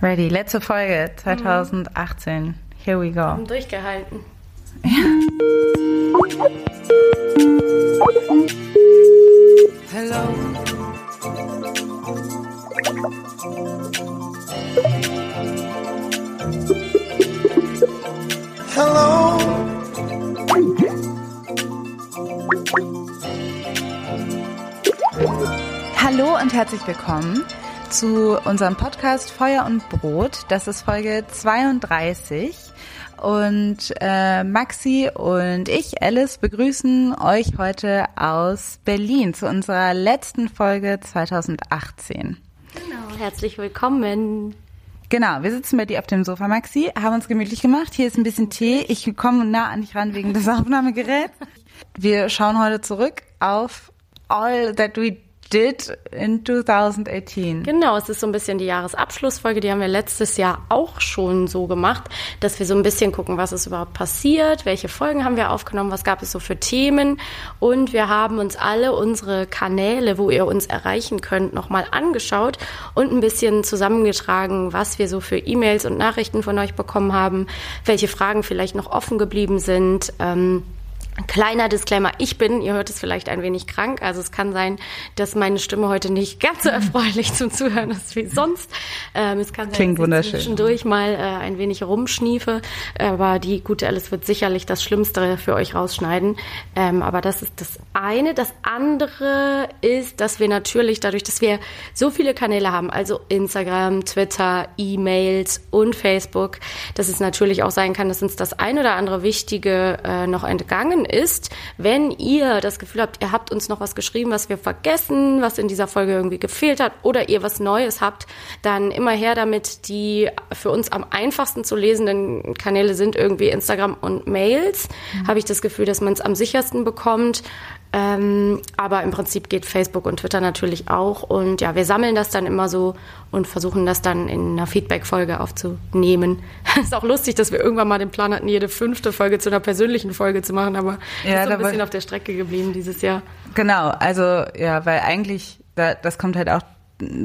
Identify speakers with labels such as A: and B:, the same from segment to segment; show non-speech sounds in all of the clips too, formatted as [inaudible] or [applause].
A: Ready, letzte Folge 2018. Mhm. Here we go.
B: Haben durchgehalten.
A: Ja.
C: Hello. Hello.
A: Hallo und herzlich willkommen zu unserem Podcast Feuer und Brot. Das ist Folge 32. Und äh, Maxi und ich, Alice, begrüßen euch heute aus Berlin zu unserer letzten Folge 2018.
B: Genau, herzlich willkommen.
A: Genau, wir sitzen bei dir auf dem Sofa, Maxi, haben uns gemütlich gemacht. Hier ist ein bisschen Tee. Ich komme nah an dich ran wegen des Aufnahmegeräts. Wir schauen heute zurück auf all that we did in 2018.
B: Genau, es ist so ein bisschen die Jahresabschlussfolge, die haben wir letztes Jahr auch schon so gemacht, dass wir so ein bisschen gucken, was ist überhaupt passiert, welche Folgen haben wir aufgenommen, was gab es so für Themen und wir haben uns alle unsere Kanäle, wo ihr uns erreichen könnt, nochmal angeschaut und ein bisschen zusammengetragen, was wir so für E-Mails und Nachrichten von euch bekommen haben, welche Fragen vielleicht noch offen geblieben sind. Ähm, Kleiner Disclaimer, ich bin, ihr hört es vielleicht ein wenig krank, also es kann sein, dass meine Stimme heute nicht ganz so [laughs] erfreulich zum Zuhören ist wie sonst. Ähm, es kann sein,
A: Klingt
B: dass ich zwischendurch mal äh, ein wenig rumschniefe, aber die gute Alice wird sicherlich das Schlimmste für euch rausschneiden. Ähm, aber das ist das eine. Das andere ist, dass wir natürlich dadurch, dass wir so viele Kanäle haben, also Instagram, Twitter, E-Mails und Facebook, dass es natürlich auch sein kann, dass uns das ein oder andere Wichtige äh, noch entgangen ist, wenn ihr das Gefühl habt, ihr habt uns noch was geschrieben, was wir vergessen, was in dieser Folge irgendwie gefehlt hat oder ihr was Neues habt, dann immer her damit. Die für uns am einfachsten zu lesenden Kanäle sind irgendwie Instagram und Mails. Mhm. Habe ich das Gefühl, dass man es am sichersten bekommt. Ähm, aber im Prinzip geht Facebook und Twitter natürlich auch. Und ja, wir sammeln das dann immer so und versuchen das dann in einer Feedback-Folge aufzunehmen. [laughs] ist auch lustig, dass wir irgendwann mal den Plan hatten, jede fünfte Folge zu einer persönlichen Folge zu machen, aber ja, ist so ein bisschen auf der Strecke geblieben dieses Jahr.
A: Genau, also ja, weil eigentlich, das kommt halt auch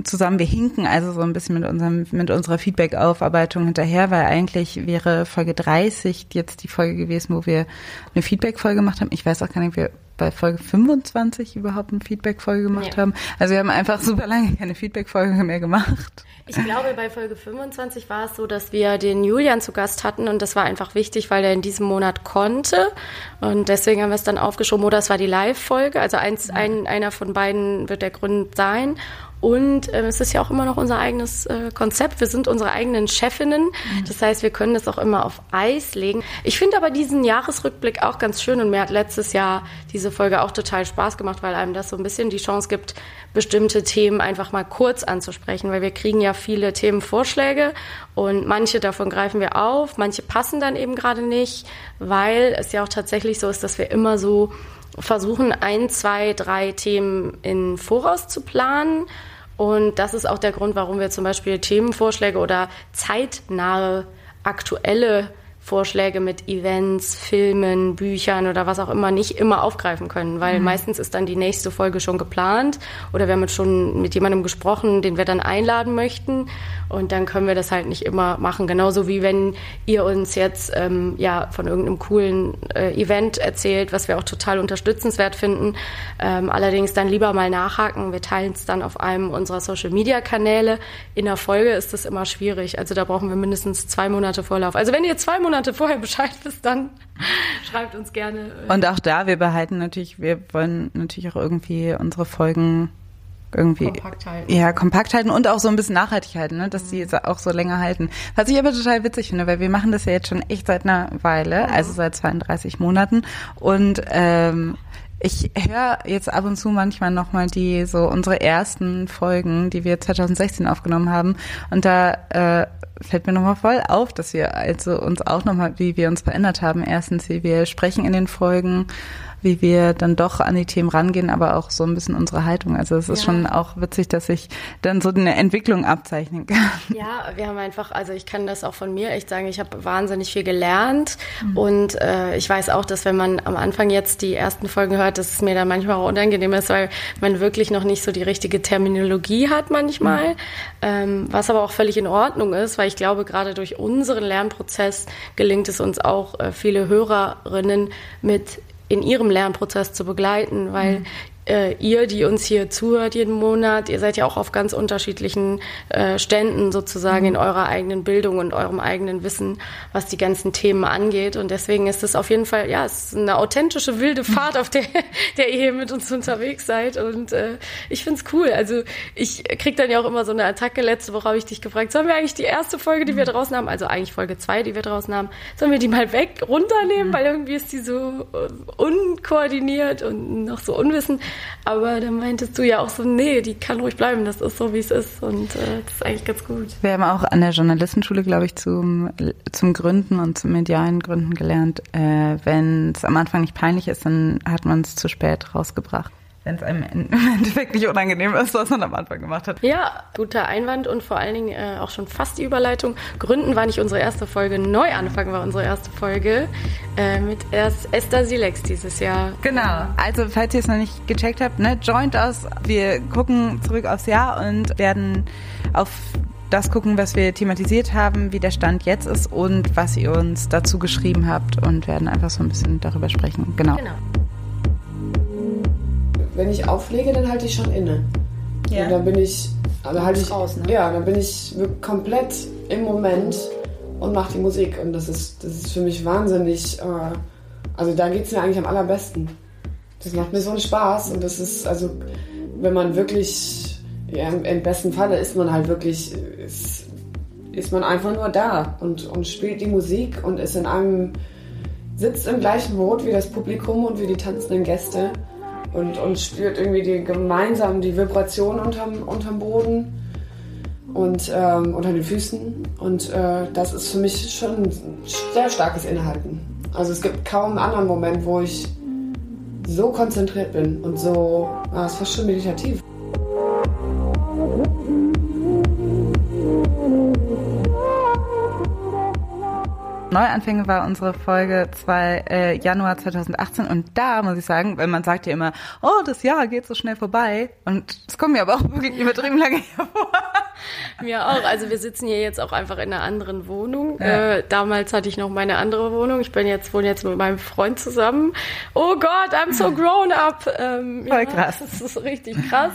A: zusammen, wir hinken also so ein bisschen mit unserem, mit unserer Feedback-Aufarbeitung hinterher, weil eigentlich wäre Folge 30 jetzt die Folge gewesen, wo wir eine Feedback-Folge gemacht haben. Ich weiß auch gar nicht, wir bei Folge 25 überhaupt eine Feedback-Folge gemacht ja. haben. Also wir haben einfach super lange keine Feedback-Folge mehr gemacht.
B: Ich glaube, bei Folge 25 war es so, dass wir den Julian zu Gast hatten und das war einfach wichtig, weil er in diesem Monat konnte und deswegen haben wir es dann aufgeschoben. Oder es war die Live-Folge, also eins, ein, einer von beiden wird der Grund sein und äh, es ist ja auch immer noch unser eigenes äh, Konzept. Wir sind unsere eigenen Chefinnen. Mhm. Das heißt, wir können das auch immer auf Eis legen. Ich finde aber diesen Jahresrückblick auch ganz schön und mir hat letztes Jahr diese Folge auch total Spaß gemacht, weil einem das so ein bisschen die Chance gibt, bestimmte Themen einfach mal kurz anzusprechen, weil wir kriegen ja viele Themenvorschläge und manche davon greifen wir auf, manche passen dann eben gerade nicht, weil es ja auch tatsächlich so ist, dass wir immer so versuchen, ein, zwei, drei Themen in Voraus zu planen und das ist auch der Grund, warum wir zum Beispiel Themenvorschläge oder zeitnahe aktuelle Vorschläge mit Events, Filmen, Büchern oder was auch immer nicht immer aufgreifen können, weil mhm. meistens ist dann die nächste Folge schon geplant oder wir haben jetzt schon mit jemandem gesprochen, den wir dann einladen möchten und dann können wir das halt nicht immer machen. Genauso wie wenn ihr uns jetzt ähm, ja von irgendeinem coolen äh, Event erzählt, was wir auch total unterstützenswert finden. Ähm, allerdings dann lieber mal nachhaken. Wir teilen es dann auf einem unserer Social Media Kanäle. In der Folge ist das immer schwierig. Also da brauchen wir mindestens zwei Monate Vorlauf. Also wenn ihr zwei Monate Monate vorher Bescheid wisst, dann schreibt uns gerne.
A: Äh, Und auch da, wir behalten natürlich, wir wollen natürlich auch irgendwie unsere Folgen irgendwie kompakt halten. ja kompakt halten und auch so ein bisschen nachhaltig halten, ne, dass mhm. sie auch so länger halten. Was ich aber total witzig finde, weil wir machen das ja jetzt schon echt seit einer Weile, mhm. also seit 32 Monaten und ähm, ich höre jetzt ab und zu manchmal nochmal die so unsere ersten Folgen, die wir 2016 aufgenommen haben. Und da äh, fällt mir nochmal voll auf, dass wir also uns auch nochmal, wie wir uns verändert haben. Erstens, wie wir sprechen in den Folgen, wie wir dann doch an die Themen rangehen, aber auch so ein bisschen unsere Haltung. Also es ist ja. schon auch witzig, dass ich dann so eine Entwicklung abzeichnen kann.
B: Ja, wir haben einfach, also ich kann das auch von mir echt sagen, ich habe wahnsinnig viel gelernt mhm. und äh, ich weiß auch, dass wenn man am Anfang jetzt die ersten Folgen hört, dass es mir dann manchmal auch unangenehm ist, weil man wirklich noch nicht so die richtige Terminologie hat manchmal, mhm. ähm, was aber auch völlig in Ordnung ist, weil ich glaube, gerade durch unseren Lernprozess gelingt es uns auch, äh, viele Hörerinnen mit in ihrem Lernprozess zu begleiten, weil mhm äh, ihr, die uns hier zuhört jeden Monat, ihr seid ja auch auf ganz unterschiedlichen äh, Ständen sozusagen in mhm. eurer eigenen Bildung und eurem eigenen Wissen, was die ganzen Themen angeht. Und deswegen ist es auf jeden Fall, ja, es ist eine authentische wilde Fahrt, auf der, [laughs] der ihr hier mit uns unterwegs seid. Und äh, ich find's cool. Also ich krieg dann ja auch immer so eine Attacke. Letzte Woche habe ich dich gefragt, sollen wir eigentlich die erste Folge, die wir mhm. draußen haben, also eigentlich Folge zwei, die wir draußen haben, sollen wir die mal weg runternehmen, mhm. weil irgendwie ist die so äh, unkoordiniert und noch so unwissend. Aber dann meintest du ja auch so, nee, die kann ruhig bleiben, das ist so, wie es ist. Und äh, das ist eigentlich ganz gut.
A: Wir haben auch an der Journalistenschule, glaube ich, zum, zum Gründen und zum medialen Gründen gelernt, äh, wenn es am Anfang nicht peinlich ist, dann hat man es zu spät rausgebracht wenn es einem im Endeffekt nicht unangenehm ist, was man am Anfang gemacht hat.
B: Ja, guter Einwand und vor allen Dingen äh, auch schon fast die Überleitung. Gründen war nicht unsere erste Folge, Neuanfang war unsere erste Folge äh, mit erst Esther Silex dieses Jahr.
A: Genau, also falls ihr es noch nicht gecheckt habt, ne, joint us. Wir gucken zurück aufs Jahr und werden auf das gucken, was wir thematisiert haben, wie der Stand jetzt ist und was ihr uns dazu geschrieben habt und werden einfach so ein bisschen darüber sprechen. Genau. genau
D: wenn ich auflege, dann halte ich schon inne. Ja. Und dann bin ich, also halte ich, raus, ne? ja, dann bin ich komplett im Moment und mache die Musik. Und das ist, das ist für mich wahnsinnig, äh, also da geht es mir eigentlich am allerbesten. Das macht mir so einen Spaß und das ist, also wenn man wirklich, ja, im, im besten Falle ist man halt wirklich, ist, ist man einfach nur da und, und spielt die Musik und ist in einem, sitzt im gleichen Boot wie das Publikum und wie die tanzenden Gäste und, und spürt irgendwie die, gemeinsam die Vibration unterm, unterm Boden und ähm, unter den Füßen. Und äh, das ist für mich schon ein sehr starkes Innehalten. Also es gibt kaum einen anderen Moment, wo ich so konzentriert bin und so, ah, es ist fast schon meditativ.
A: Neuanfänge war unsere Folge 2 äh, Januar 2018 und da muss ich sagen, weil man sagt ja immer, oh, das Jahr geht so schnell vorbei und es kommt mir aber auch wirklich übertrieben lange [laughs] hervor. [laughs]
B: Mir auch. Also wir sitzen hier jetzt auch einfach in einer anderen Wohnung. Ja. Äh, damals hatte ich noch meine andere Wohnung. Ich bin jetzt wohne jetzt mit meinem Freund zusammen. Oh Gott, I'm so [laughs] grown up. Ähm,
A: Voll ja, krass.
B: Das ist richtig krass.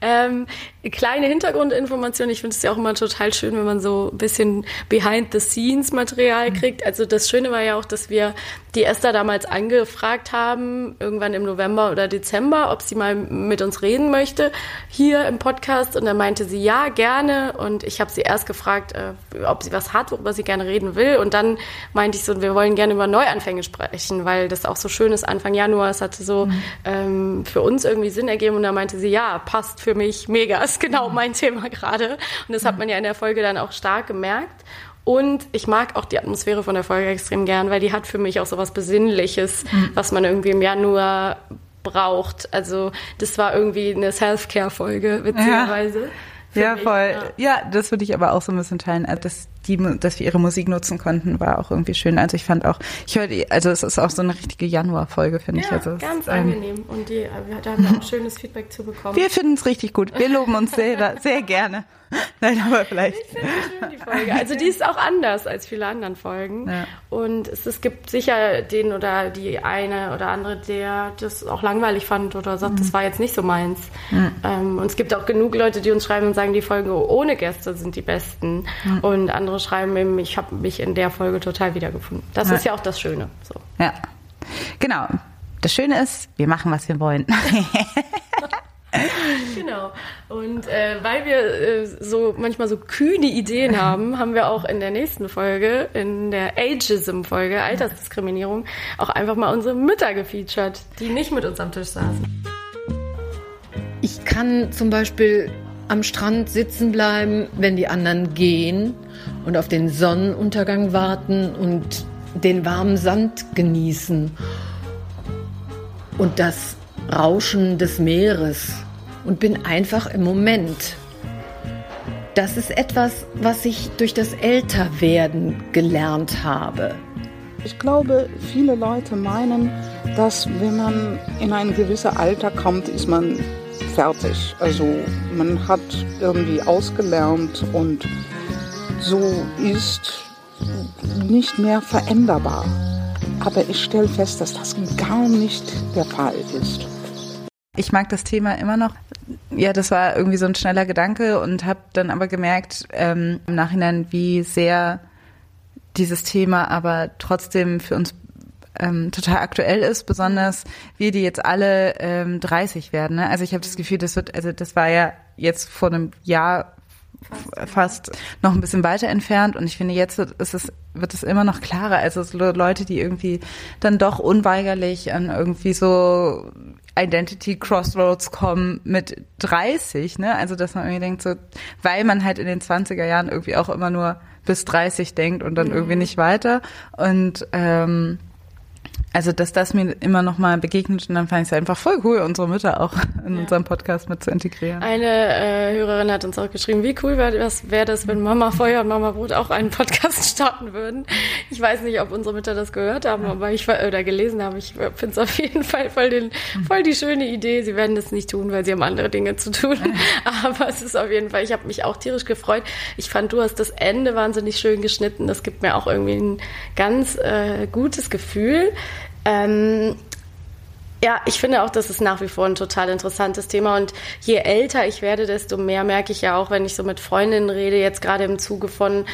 B: Ähm, kleine Hintergrundinformation. Ich finde es ja auch immer total schön, wenn man so ein bisschen Behind-the-Scenes-Material mhm. kriegt. Also das Schöne war ja auch, dass wir die Esther damals angefragt haben, irgendwann im November oder Dezember, ob sie mal mit uns reden möchte hier im Podcast. Und dann meinte sie, ja, gerne. Und ich habe sie erst gefragt, äh, ob sie was hat, worüber sie gerne reden will. Und dann meinte ich so, wir wollen gerne über Neuanfänge sprechen, weil das auch so schön ist, Anfang Januar. Es hatte so mhm. ähm, für uns irgendwie Sinn ergeben. Und dann meinte sie, ja, passt für mich mega, [laughs] ist genau mein Thema gerade. Und das hat man ja in der Folge dann auch stark gemerkt. Und ich mag auch die Atmosphäre von der Folge extrem gern, weil die hat für mich auch so was Besinnliches, mhm. was man irgendwie im Januar braucht. Also das war irgendwie eine Self-Care-Folge, witzigerweise.
A: Ja, ja voll. Ja. ja, das würde ich aber auch so ein bisschen teilen. Also das die, dass wir ihre Musik nutzen konnten, war auch irgendwie schön. Also ich fand auch, ich höre die, also es ist auch so eine richtige Januar-Folge, finde
B: ja,
A: ich. Also
B: ganz ist, angenehm. Und die, da haben wir auch schönes Feedback zu bekommen.
A: Wir finden es richtig gut. Wir loben uns sehr, sehr gerne. [laughs] Nein, aber vielleicht. Ich
B: schön, die Folge. Also die ist auch anders als viele anderen Folgen. Ja. Und es, es gibt sicher den oder die eine oder andere, der das auch langweilig fand oder sagt, mhm. das war jetzt nicht so meins. Mhm. Ähm, und es gibt auch genug Leute, die uns schreiben und sagen, die Folgen ohne Gäste sind die besten. Mhm. Und andere andere schreiben eben, ich habe mich in der Folge total wiedergefunden. Das ja. ist ja auch das Schöne. So.
A: Ja, genau. Das Schöne ist, wir machen, was wir wollen. [laughs] [laughs]
B: genau. Und äh, weil wir äh, so manchmal so kühne Ideen [laughs] haben, haben wir auch in der nächsten Folge, in der Ageism-Folge, Altersdiskriminierung, auch einfach mal unsere Mütter gefeatured, die nicht mit uns am Tisch saßen.
E: Ich kann zum Beispiel am Strand sitzen bleiben, wenn die anderen gehen und auf den Sonnenuntergang warten und den warmen Sand genießen. und das Rauschen des Meeres und bin einfach im Moment. Das ist etwas, was ich durch das Älterwerden gelernt habe.
F: Ich glaube, viele Leute meinen, dass wenn man in ein gewisses Alter kommt, ist man fertig. Also man hat irgendwie ausgelernt und so ist nicht mehr veränderbar. Aber ich stelle fest, dass das gar nicht der Fall ist.
A: Ich mag das Thema immer noch. Ja, das war irgendwie so ein schneller Gedanke und habe dann aber gemerkt ähm, im Nachhinein, wie sehr dieses Thema aber trotzdem für uns ähm, total aktuell ist, besonders wir, die jetzt alle ähm, 30 werden. Ne? Also ich habe das Gefühl, das wird, also das war ja jetzt vor einem Jahr fast noch ein bisschen weiter entfernt. Und ich finde jetzt ist es wird es immer noch klarer. Also Leute die irgendwie dann doch unweigerlich an irgendwie so Identity Crossroads kommen mit 30 ne? Also dass man irgendwie denkt so weil man halt in den 20er Jahren irgendwie auch immer nur bis 30 denkt und dann irgendwie nicht weiter. Und ähm, also dass das mir immer noch mal begegnet und dann fand ich es einfach voll cool, unsere Mütter auch in ja. unserem Podcast mit zu integrieren.
B: Eine äh, Hörerin hat uns auch geschrieben, wie cool wäre das, wär das, wenn Mama Feuer und Mama Brot auch einen Podcast [laughs] starten würden. Ich weiß nicht, ob unsere Mütter das gehört haben, ja. aber ich oder gelesen haben. Ich finde es auf jeden Fall voll, den, voll die schöne Idee. Sie werden das nicht tun, weil sie haben andere Dinge zu tun. [laughs] aber es ist auf jeden Fall, ich habe mich auch tierisch gefreut. Ich fand, du hast das Ende wahnsinnig schön geschnitten. Das gibt mir auch irgendwie ein ganz äh, gutes Gefühl. Ähm, ja, ich finde auch, das ist nach wie vor ein total interessantes Thema. Und je älter ich werde, desto mehr merke ich ja auch, wenn ich so mit Freundinnen rede, jetzt gerade im Zuge von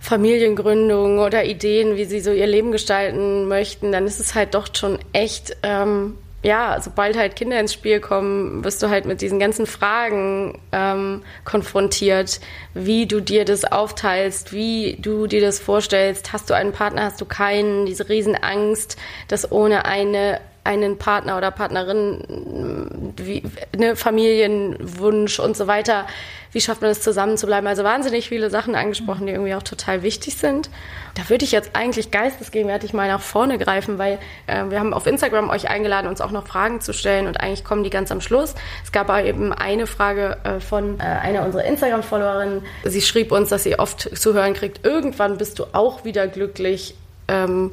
B: Familiengründung oder Ideen, wie sie so ihr Leben gestalten möchten, dann ist es halt doch schon echt ähm, ja, sobald halt Kinder ins Spiel kommen, wirst du halt mit diesen ganzen Fragen ähm, konfrontiert, wie du dir das aufteilst, wie du dir das vorstellst. Hast du einen Partner, hast du keinen? Diese Riesenangst, dass ohne eine einen Partner oder Partnerin, wie, ne, Familienwunsch und so weiter, wie schafft man es zusammen zu bleiben? Also wahnsinnig viele Sachen angesprochen, die irgendwie auch total wichtig sind. Da würde ich jetzt eigentlich geistesgegenwärtig mal nach vorne greifen, weil äh, wir haben auf Instagram euch eingeladen, uns auch noch Fragen zu stellen und eigentlich kommen die ganz am Schluss. Es gab aber eben eine Frage äh, von äh, einer unserer Instagram-Followerinnen. Sie schrieb uns, dass sie oft zu hören kriegt, irgendwann bist du auch wieder glücklich. Ähm,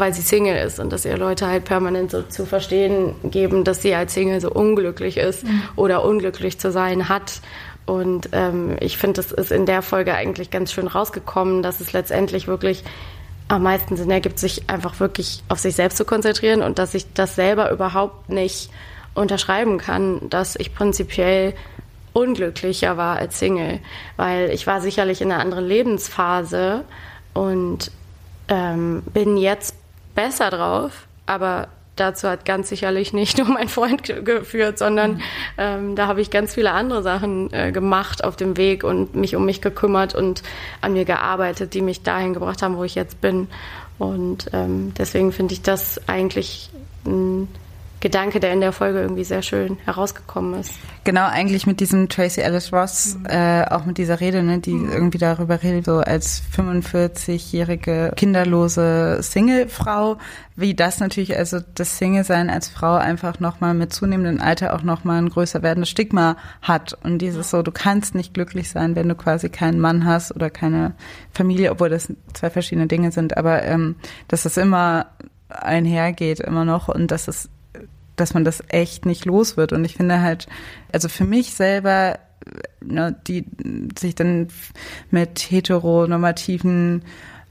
B: weil sie Single ist und dass ihr Leute halt permanent so zu verstehen geben, dass sie als Single so unglücklich ist mhm. oder unglücklich zu sein hat. Und ähm, ich finde, es ist in der Folge eigentlich ganz schön rausgekommen, dass es letztendlich wirklich am meisten Sinn ergibt, sich einfach wirklich auf sich selbst zu konzentrieren und dass ich das selber überhaupt nicht unterschreiben kann, dass ich prinzipiell unglücklicher war als Single, weil ich war sicherlich in einer anderen Lebensphase und ähm, bin jetzt besser drauf, aber dazu hat ganz sicherlich nicht nur mein Freund geführt, sondern mhm. ähm, da habe ich ganz viele andere Sachen äh, gemacht auf dem Weg und mich um mich gekümmert und an mir gearbeitet, die mich dahin gebracht haben, wo ich jetzt bin. Und ähm, deswegen finde ich das eigentlich ein Gedanke, der in der Folge irgendwie sehr schön herausgekommen ist.
A: Genau, eigentlich mit diesem Tracy Ellis Ross, mhm. äh, auch mit dieser Rede, ne, die mhm. irgendwie darüber redet, so als 45-jährige kinderlose Singlefrau, wie das natürlich, also das Single-Sein als Frau einfach nochmal mit zunehmendem Alter auch nochmal ein größer werdendes Stigma hat. Und dieses so, du kannst nicht glücklich sein, wenn du quasi keinen Mann hast oder keine Familie, obwohl das zwei verschiedene Dinge sind, aber ähm, dass es immer einhergeht immer noch und dass es dass man das echt nicht los wird. Und ich finde halt, also für mich selber, ne, die sich dann mit heteronormativen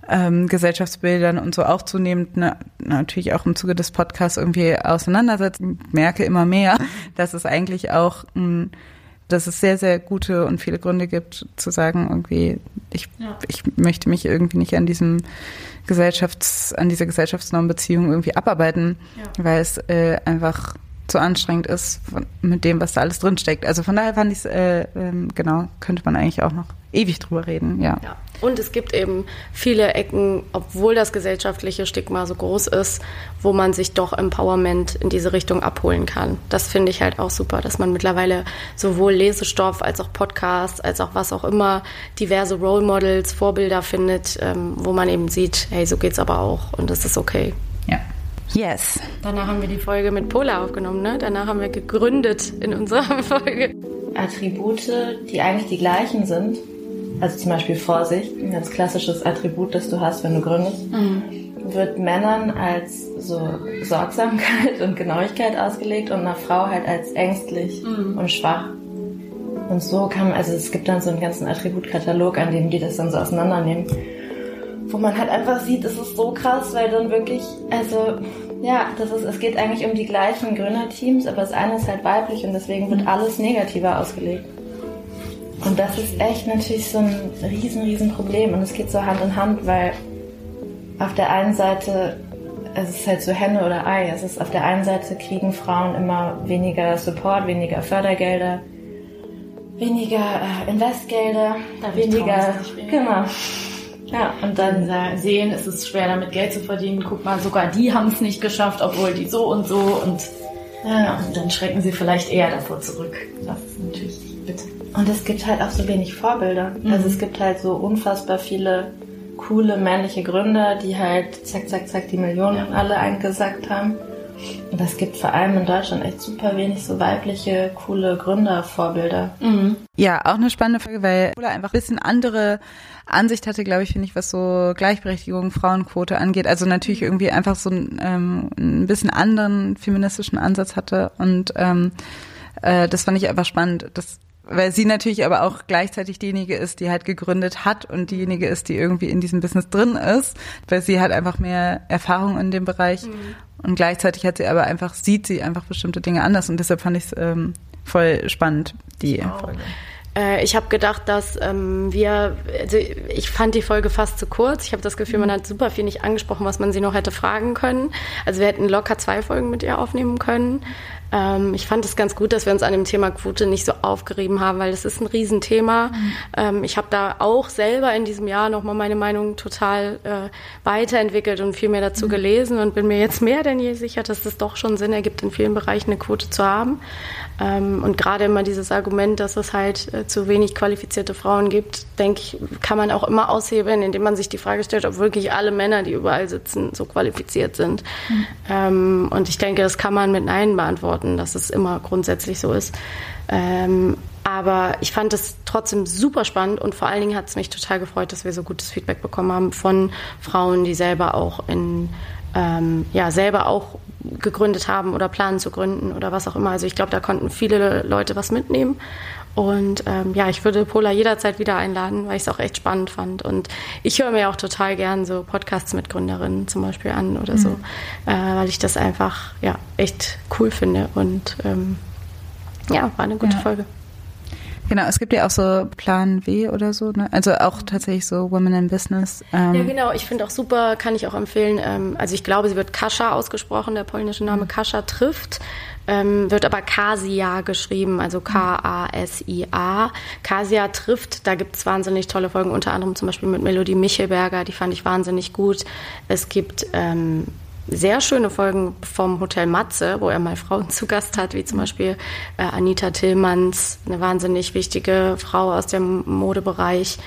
A: ähm, Gesellschaftsbildern und so auch zunehmend ne, natürlich auch im Zuge des Podcasts irgendwie auseinandersetzen, merke immer mehr, [laughs] dass es eigentlich auch ein dass es sehr, sehr gute und viele Gründe gibt, zu sagen, irgendwie, ich, ja. ich möchte mich irgendwie nicht an diesem Gesellschafts-, an dieser Gesellschaftsnormbeziehung irgendwie abarbeiten, ja. weil es äh, einfach zu anstrengend ist von, mit dem, was da alles drinsteckt. Also von daher fand ich es, äh, äh, genau, könnte man eigentlich auch noch ewig drüber reden, ja. ja.
B: Und es gibt eben viele Ecken, obwohl das gesellschaftliche Stigma so groß ist, wo man sich doch Empowerment in diese Richtung abholen kann. Das finde ich halt auch super, dass man mittlerweile sowohl Lesestoff als auch Podcasts, als auch was auch immer, diverse Role Models, Vorbilder findet, ähm, wo man eben sieht, hey, so geht's aber auch und das ist okay.
A: Ja. Yes.
B: Danach haben wir die Folge mit Pola aufgenommen, ne? Danach haben wir gegründet in unserer [laughs] Folge.
G: Attribute, die eigentlich die gleichen sind. Also zum Beispiel Vorsicht, ein ganz klassisches Attribut, das du hast, wenn du gründest, mhm. wird Männern als so Sorgsamkeit [laughs] und Genauigkeit ausgelegt und einer Frau halt als ängstlich mhm. und schwach. Und so kann man, also es gibt dann so einen ganzen Attributkatalog, an dem die das dann so auseinandernehmen wo man halt einfach sieht, es ist so krass, weil dann wirklich, also ja, das ist, es geht eigentlich um die gleichen Gründerteams, aber das eine ist halt weiblich und deswegen wird alles negativer ausgelegt. Und das ist echt natürlich so ein riesen, riesen Problem und es geht so Hand in Hand, weil auf der einen Seite, es ist halt so Henne oder Ei, es ist auf der einen Seite kriegen Frauen immer weniger Support, weniger Fördergelder, weniger äh, Investgelder, weniger, genau,
H: ja, und dann sehen, es ist schwer damit Geld zu verdienen. Guck mal, sogar die haben es nicht geschafft, obwohl die so und so und ja, und dann schrecken sie vielleicht eher davor zurück. Das ist natürlich bitte.
G: Und es gibt halt auch so wenig Vorbilder. Mhm. Also es gibt halt so unfassbar viele coole männliche Gründer, die halt zack, zack, zack die Millionen ja. alle eingesackt haben. Und es gibt vor allem in Deutschland echt super wenig so weibliche, coole Gründervorbilder.
A: Mhm. Ja, auch eine spannende Frage, weil Cola einfach ein bisschen andere Ansicht hatte, glaube ich, finde ich, was so Gleichberechtigung, Frauenquote angeht. Also natürlich irgendwie einfach so ein, ähm, ein bisschen anderen feministischen Ansatz hatte. Und ähm, äh, das fand ich einfach spannend. Das weil sie natürlich aber auch gleichzeitig diejenige ist, die halt gegründet hat und diejenige ist, die irgendwie in diesem Business drin ist, weil sie hat einfach mehr Erfahrung in dem Bereich mhm. und gleichzeitig hat sie aber einfach, sieht sie einfach bestimmte Dinge anders und deshalb fand ich es ähm, voll spannend, die wow. Folge.
B: Äh, ich habe gedacht, dass ähm, wir, also ich fand die Folge fast zu kurz. Ich habe das Gefühl, man hat super viel nicht angesprochen, was man sie noch hätte fragen können. Also wir hätten locker zwei Folgen mit ihr aufnehmen können. Ähm, ich fand es ganz gut, dass wir uns an dem Thema Quote nicht so aufgerieben haben, weil das ist ein Riesenthema. Mhm. Ähm, ich habe da auch selber in diesem Jahr nochmal meine Meinung total äh, weiterentwickelt und viel mehr dazu mhm. gelesen und bin mir jetzt mehr denn je sicher, dass es doch schon Sinn ergibt, in vielen Bereichen eine Quote zu haben. Ähm, und gerade immer dieses Argument, dass es halt äh, zu wenig qualifizierte Frauen gibt, denke ich, kann man auch immer aushebeln, indem man sich die Frage stellt, ob wirklich alle Männer, die überall sitzen, so qualifiziert sind. Mhm. Ähm, und ich denke, das kann man mit Nein beantworten, dass es immer grundsätzlich so ist. Ähm, aber ich fand es trotzdem super spannend und vor allen Dingen hat es mich total gefreut, dass wir so gutes Feedback bekommen haben von Frauen, die selber auch in ähm, ja selber auch gegründet haben oder planen zu gründen oder was auch immer. Also ich glaube, da konnten viele Leute was mitnehmen. Und ähm, ja, ich würde Pola jederzeit wieder einladen, weil ich es auch echt spannend fand. Und ich höre mir auch total gern so Podcasts mit Gründerinnen zum Beispiel an oder mhm. so, äh, weil ich das einfach ja echt cool finde. Und ähm, ja, war eine gute ja. Folge.
A: Genau, es gibt ja auch so Plan W oder so, ne? Also auch tatsächlich so Women in Business.
B: Ähm. Ja, genau. Ich finde auch super, kann ich auch empfehlen. Ähm, also ich glaube, sie wird Kascha ausgesprochen, der polnische Name mhm. Kascha trifft. Ähm, wird aber Kasia geschrieben, also K-A-S-I-A. Kasia trifft, da gibt es wahnsinnig tolle Folgen, unter anderem zum Beispiel mit Melodie Michelberger, die fand ich wahnsinnig gut. Es gibt ähm, sehr schöne Folgen vom Hotel Matze, wo er mal Frauen zu Gast hat, wie zum Beispiel äh, Anita Tillmanns, eine wahnsinnig wichtige Frau aus dem Modebereich,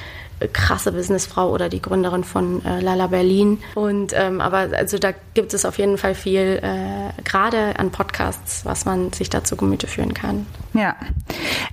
B: äh, krasse Businessfrau oder die Gründerin von äh, Lala Berlin. Und ähm, aber also da gibt es auf jeden Fall viel, äh, gerade an Podcasts, was man sich dazu Gemüte führen kann.
A: Ja,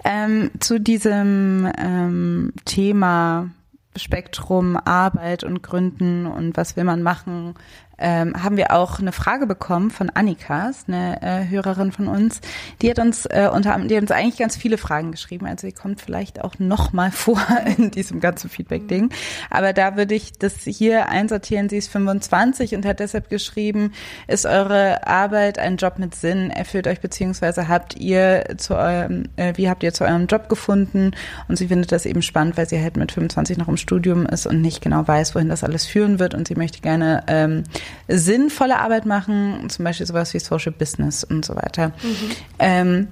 A: ähm, zu diesem ähm, Thema Spektrum Arbeit und Gründen und was will man machen, ähm, haben wir auch eine Frage bekommen von Annikas, eine äh, Hörerin von uns. Die hat uns äh, unter die hat uns eigentlich ganz viele Fragen geschrieben. Also sie kommt vielleicht auch noch mal [laughs] vor in diesem ganzen Feedback-Ding. Aber da würde ich das hier einsortieren. Sie ist 25 und hat deshalb geschrieben, ist eure Arbeit ein Job mit Sinn? Erfüllt euch beziehungsweise habt ihr zu eurem, äh, wie habt ihr zu eurem Job gefunden? Und sie findet das eben spannend, weil sie halt mit 25 noch im Studium ist und nicht genau weiß, wohin das alles führen wird. Und sie möchte gerne ähm, sinnvolle Arbeit machen, zum Beispiel sowas wie Social Business und so weiter. Mhm. Ähm,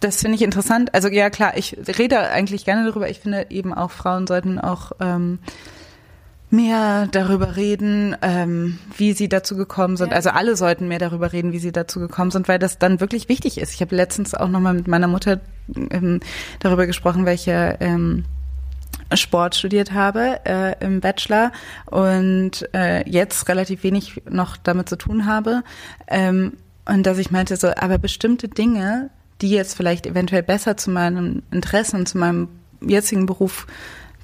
A: das finde ich interessant. Also ja klar, ich rede eigentlich gerne darüber. Ich finde eben auch Frauen sollten auch ähm, mehr darüber reden, ähm, wie sie dazu gekommen sind. Ja. Also alle sollten mehr darüber reden, wie sie dazu gekommen sind, weil das dann wirklich wichtig ist. Ich habe letztens auch nochmal mit meiner Mutter ähm, darüber gesprochen, welche ähm, Sport studiert habe äh, im Bachelor und äh, jetzt relativ wenig noch damit zu tun habe. Ähm, und dass ich meinte so, aber bestimmte Dinge, die jetzt vielleicht eventuell besser zu meinem Interesse und zu meinem jetzigen Beruf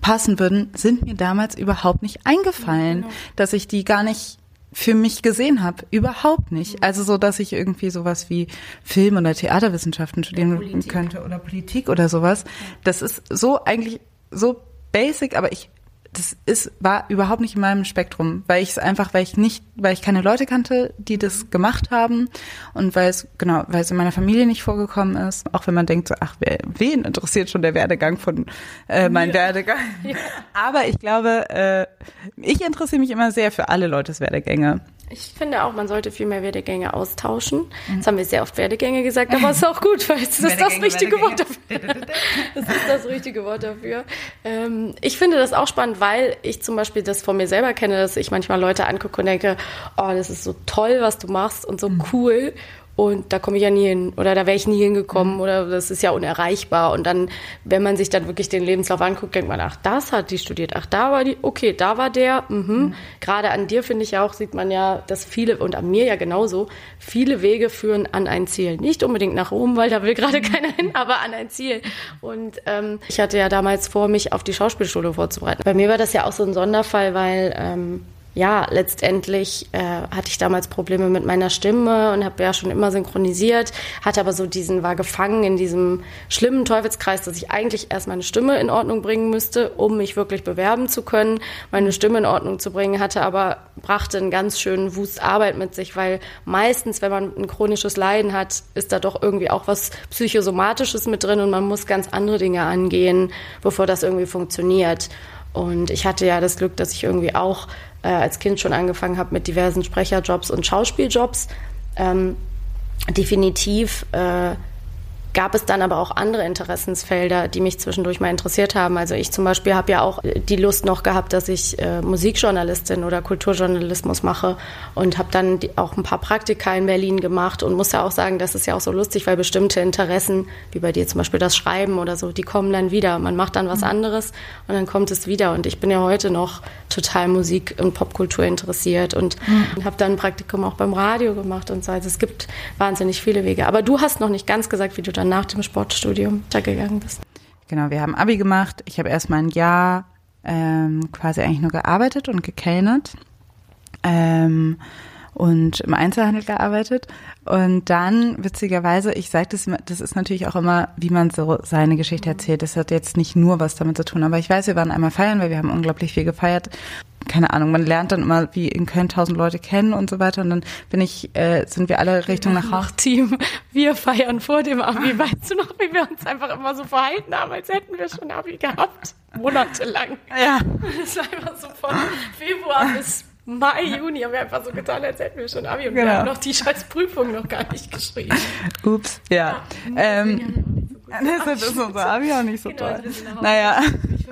A: passen würden, sind mir damals überhaupt nicht eingefallen, genau. dass ich die gar nicht für mich gesehen habe. Überhaupt nicht. Also so, dass ich irgendwie sowas wie Film- oder Theaterwissenschaften studieren oder könnte oder Politik oder sowas. Das ist so eigentlich so basic, aber ich das ist, war überhaupt nicht in meinem Spektrum, weil ich es einfach, weil ich nicht, weil ich keine Leute kannte, die das gemacht haben und weil es, genau, weil es in meiner Familie nicht vorgekommen ist, auch wenn man denkt so, ach, wer, wen interessiert schon der Werdegang von, äh, mein ja. Werdegang? [laughs] Ja. Aber ich glaube, äh, ich interessiere mich immer sehr für alle Leutes Werdegänge.
B: Ich finde auch, man sollte viel mehr Werdegänge austauschen. Mhm. Jetzt haben wir sehr oft Werdegänge gesagt, aber es ist auch gut, weil es ist das richtige Wort dafür. [laughs] das ist das richtige Wort dafür. Ähm, ich finde das auch spannend, weil ich zum Beispiel das von mir selber kenne, dass ich manchmal Leute angucke und denke, oh, das ist so toll, was du machst und so mhm. cool. Und da komme ich ja nie hin oder da wäre ich nie hingekommen mhm. oder das ist ja unerreichbar. Und dann, wenn man sich dann wirklich den Lebenslauf anguckt, denkt man, ach, das hat die studiert, ach, da war die, okay, da war der. Mhm. Mhm. Gerade an dir finde ich ja auch, sieht man ja, dass viele, und an mir ja genauso, viele Wege führen an ein Ziel. Nicht unbedingt nach oben, weil da will gerade mhm. keiner hin, aber an ein Ziel. Und ähm, ich hatte ja damals vor, mich auf die Schauspielschule vorzubereiten. Bei mir war das ja auch so ein Sonderfall, weil ähm, ja, letztendlich äh, hatte ich damals Probleme mit meiner Stimme und habe ja schon immer synchronisiert, hatte aber so diesen, war gefangen in diesem schlimmen Teufelskreis, dass ich eigentlich erst meine Stimme in Ordnung bringen müsste, um mich wirklich bewerben zu können, meine Stimme in Ordnung zu bringen, hatte aber, brachte einen ganz schönen Wust Arbeit mit sich, weil meistens, wenn man ein chronisches Leiden hat, ist da doch irgendwie auch was Psychosomatisches mit drin und man muss ganz andere Dinge angehen, bevor das irgendwie funktioniert. Und ich hatte ja das Glück, dass ich irgendwie auch äh, als Kind schon angefangen habe mit diversen Sprecherjobs und Schauspieljobs. Ähm, definitiv äh, gab es dann aber auch andere Interessensfelder, die mich zwischendurch mal interessiert haben. Also ich zum Beispiel habe ja auch die Lust noch gehabt, dass ich äh, Musikjournalistin oder Kulturjournalismus mache und habe dann die, auch ein paar Praktika in Berlin gemacht und muss ja auch sagen, das ist ja auch so lustig, weil bestimmte Interessen, wie bei dir zum Beispiel das Schreiben oder so, die kommen dann wieder. Man macht dann was mhm. anderes und dann kommt es wieder. Und ich bin ja heute noch total Musik und Popkultur interessiert und mhm. habe dann ein Praktikum auch beim Radio gemacht und so. Also es gibt wahnsinnig viele Wege. Aber du hast noch nicht ganz gesagt, wie du dann nach dem Sportstudium da gegangen bist.
A: Genau, wir haben Abi gemacht. Ich habe erstmal ein Jahr ähm, quasi eigentlich nur gearbeitet und gekellnert. Ähm, und im Einzelhandel gearbeitet. Und dann, witzigerweise, ich sage das, das ist natürlich auch immer, wie man so seine Geschichte erzählt. Das hat jetzt nicht nur was damit zu tun. Aber ich weiß, wir waren einmal feiern, weil wir haben unglaublich viel gefeiert. Keine Ahnung, man lernt dann immer, wie in Köln tausend Leute kennen und so weiter. Und dann bin ich, äh, sind wir alle Richtung nach Hause.
B: Team, wir feiern vor dem Abi. Weißt du noch, wie wir uns einfach immer so verhalten haben, als hätten wir schon Abi gehabt? Monatelang.
A: Ja.
B: Das war einfach so von Februar bis Mai, Juni haben wir einfach so getan, als hätten wir schon Abi und genau. wir haben noch die scheiß Prüfung noch gar nicht geschrieben.
A: Ups, ja. ja ähm, das ist unser Abi auch nicht so genau, toll. Naja,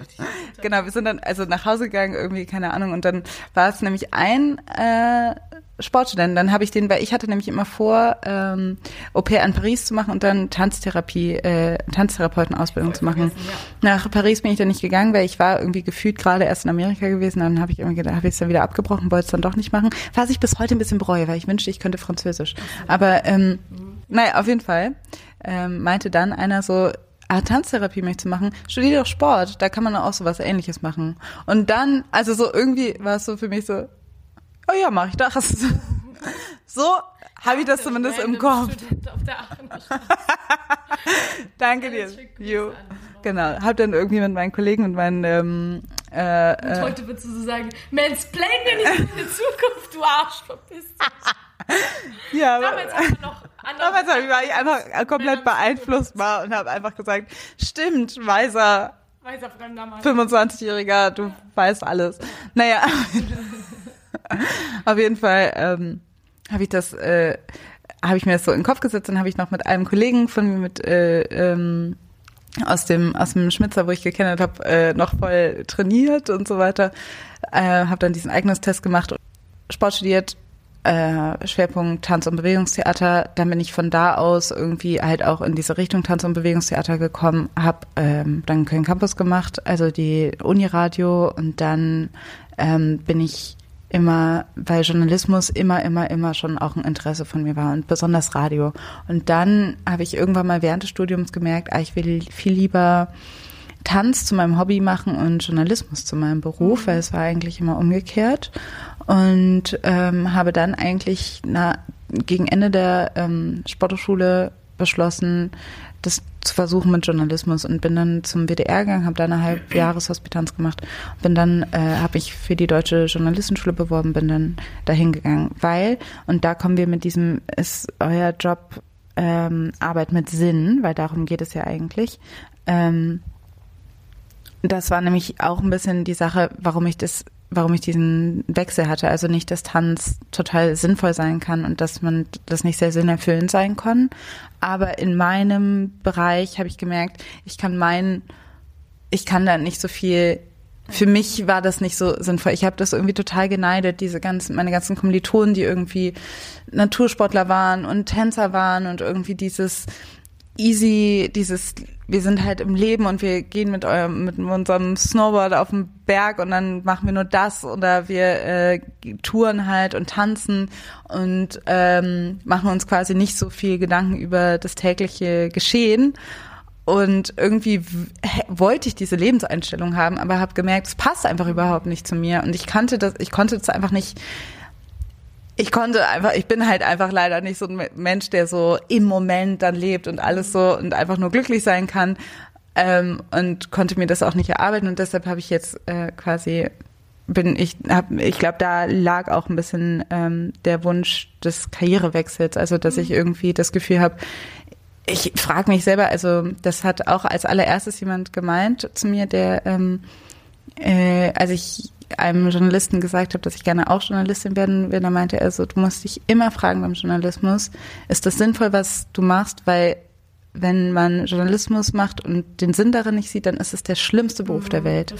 A: [laughs] genau, wir sind dann also nach Hause gegangen, irgendwie, keine Ahnung, und dann war es nämlich ein äh, Sportstudenten. Dann habe ich den, weil ich hatte nämlich immer vor, ähm, Au pair in Paris zu machen und dann Tanztherapie, äh, Tanztherapeutenausbildung zu machen. Ja. Nach Paris bin ich dann nicht gegangen, weil ich war irgendwie gefühlt gerade erst in Amerika gewesen. Dann habe ich irgendwie gedacht, habe ich es dann wieder abgebrochen, wollte es dann doch nicht machen. Was ich bis heute ein bisschen bereue, weil ich wünschte, ich könnte Französisch. Aber ähm, naja, auf jeden Fall ähm, meinte dann einer so, ah, Tanztherapie möchte zu machen, studier doch Sport, da kann man auch so was ähnliches machen. Und dann, also so irgendwie war es so für mich so, oh ja, mache ich das. [laughs] so habe ich das zumindest im Kopf. [laughs] Danke dir. Genau, hab dann irgendwie mit meinen Kollegen und meinen ähm,
B: äh, und äh, heute würdest du so sagen, Mansplaining ist meine Zukunft, du Arsch, verpiss dich.
A: ja, damals aber noch Damals war ich einfach komplett beeinflusst war und habe einfach gesagt, stimmt, weiser, weiser 25-Jähriger, du weißt alles. Naja, [laughs] Auf jeden Fall ähm, habe ich das, äh, habe ich mir das so in den Kopf gesetzt und habe ich noch mit einem Kollegen von mir mit äh, ähm, aus dem aus dem Schmitzer, wo ich gekennert habe, äh, noch voll trainiert und so weiter. Äh, habe dann diesen Eignungstest gemacht, Sport studiert, äh, Schwerpunkt Tanz- und Bewegungstheater. Dann bin ich von da aus irgendwie halt auch in diese Richtung Tanz- und Bewegungstheater gekommen, habe ähm, dann Köln Campus gemacht, also die Uniradio und dann ähm, bin ich immer, weil Journalismus immer, immer, immer schon auch ein Interesse von mir war und besonders Radio. Und dann habe ich irgendwann mal während des Studiums gemerkt, ah, ich will viel lieber Tanz zu meinem Hobby machen und Journalismus zu meinem Beruf, mhm. weil es war eigentlich immer umgekehrt. Und ähm, habe dann eigentlich na, gegen Ende der ähm, Sporthochschule beschlossen, das zu versuchen mit Journalismus und bin dann zum WDR gegangen, habe da eine halbe Jahreshospitanz gemacht, bin dann äh, habe ich für die deutsche Journalistenschule beworben, bin dann dahin gegangen, weil und da kommen wir mit diesem ist euer Job ähm, Arbeit mit Sinn, weil darum geht es ja eigentlich. Ähm, das war nämlich auch ein bisschen die Sache, warum ich das warum ich diesen Wechsel hatte. Also nicht, dass Tanz total sinnvoll sein kann und dass man das nicht sehr sinnerfüllend sein kann. Aber in meinem Bereich habe ich gemerkt, ich kann meinen, ich kann da nicht so viel für mich war das nicht so sinnvoll. Ich habe das irgendwie total geneidet, diese ganzen, meine ganzen Kommilitonen, die irgendwie Natursportler waren und Tänzer waren und irgendwie dieses easy, dieses, wir sind halt im Leben und wir gehen mit eurem, mit unserem Snowboard auf den Berg und dann machen wir nur das oder wir äh, touren halt und tanzen und ähm, machen uns quasi nicht so viel Gedanken über das tägliche Geschehen. Und irgendwie wollte ich diese Lebenseinstellung haben, aber habe gemerkt, es passt einfach überhaupt nicht zu mir. Und ich kannte das, ich konnte das einfach nicht ich konnte einfach, ich bin halt einfach leider nicht so ein Mensch, der so im Moment dann lebt und alles so und einfach nur glücklich sein kann. Ähm, und konnte mir das auch nicht erarbeiten und deshalb habe ich jetzt äh, quasi bin ich hab, ich glaube da lag auch ein bisschen ähm, der Wunsch des Karrierewechsels also dass ich irgendwie das Gefühl habe ich frage mich selber also das hat auch als allererstes jemand gemeint zu mir der ähm, äh, als ich einem Journalisten gesagt habe, dass ich gerne auch Journalistin werden will, da meinte er so, du musst dich immer fragen beim Journalismus, ist das sinnvoll, was du machst? Weil wenn man Journalismus macht und den Sinn darin nicht sieht, dann ist es der schlimmste Beruf mhm, der Welt.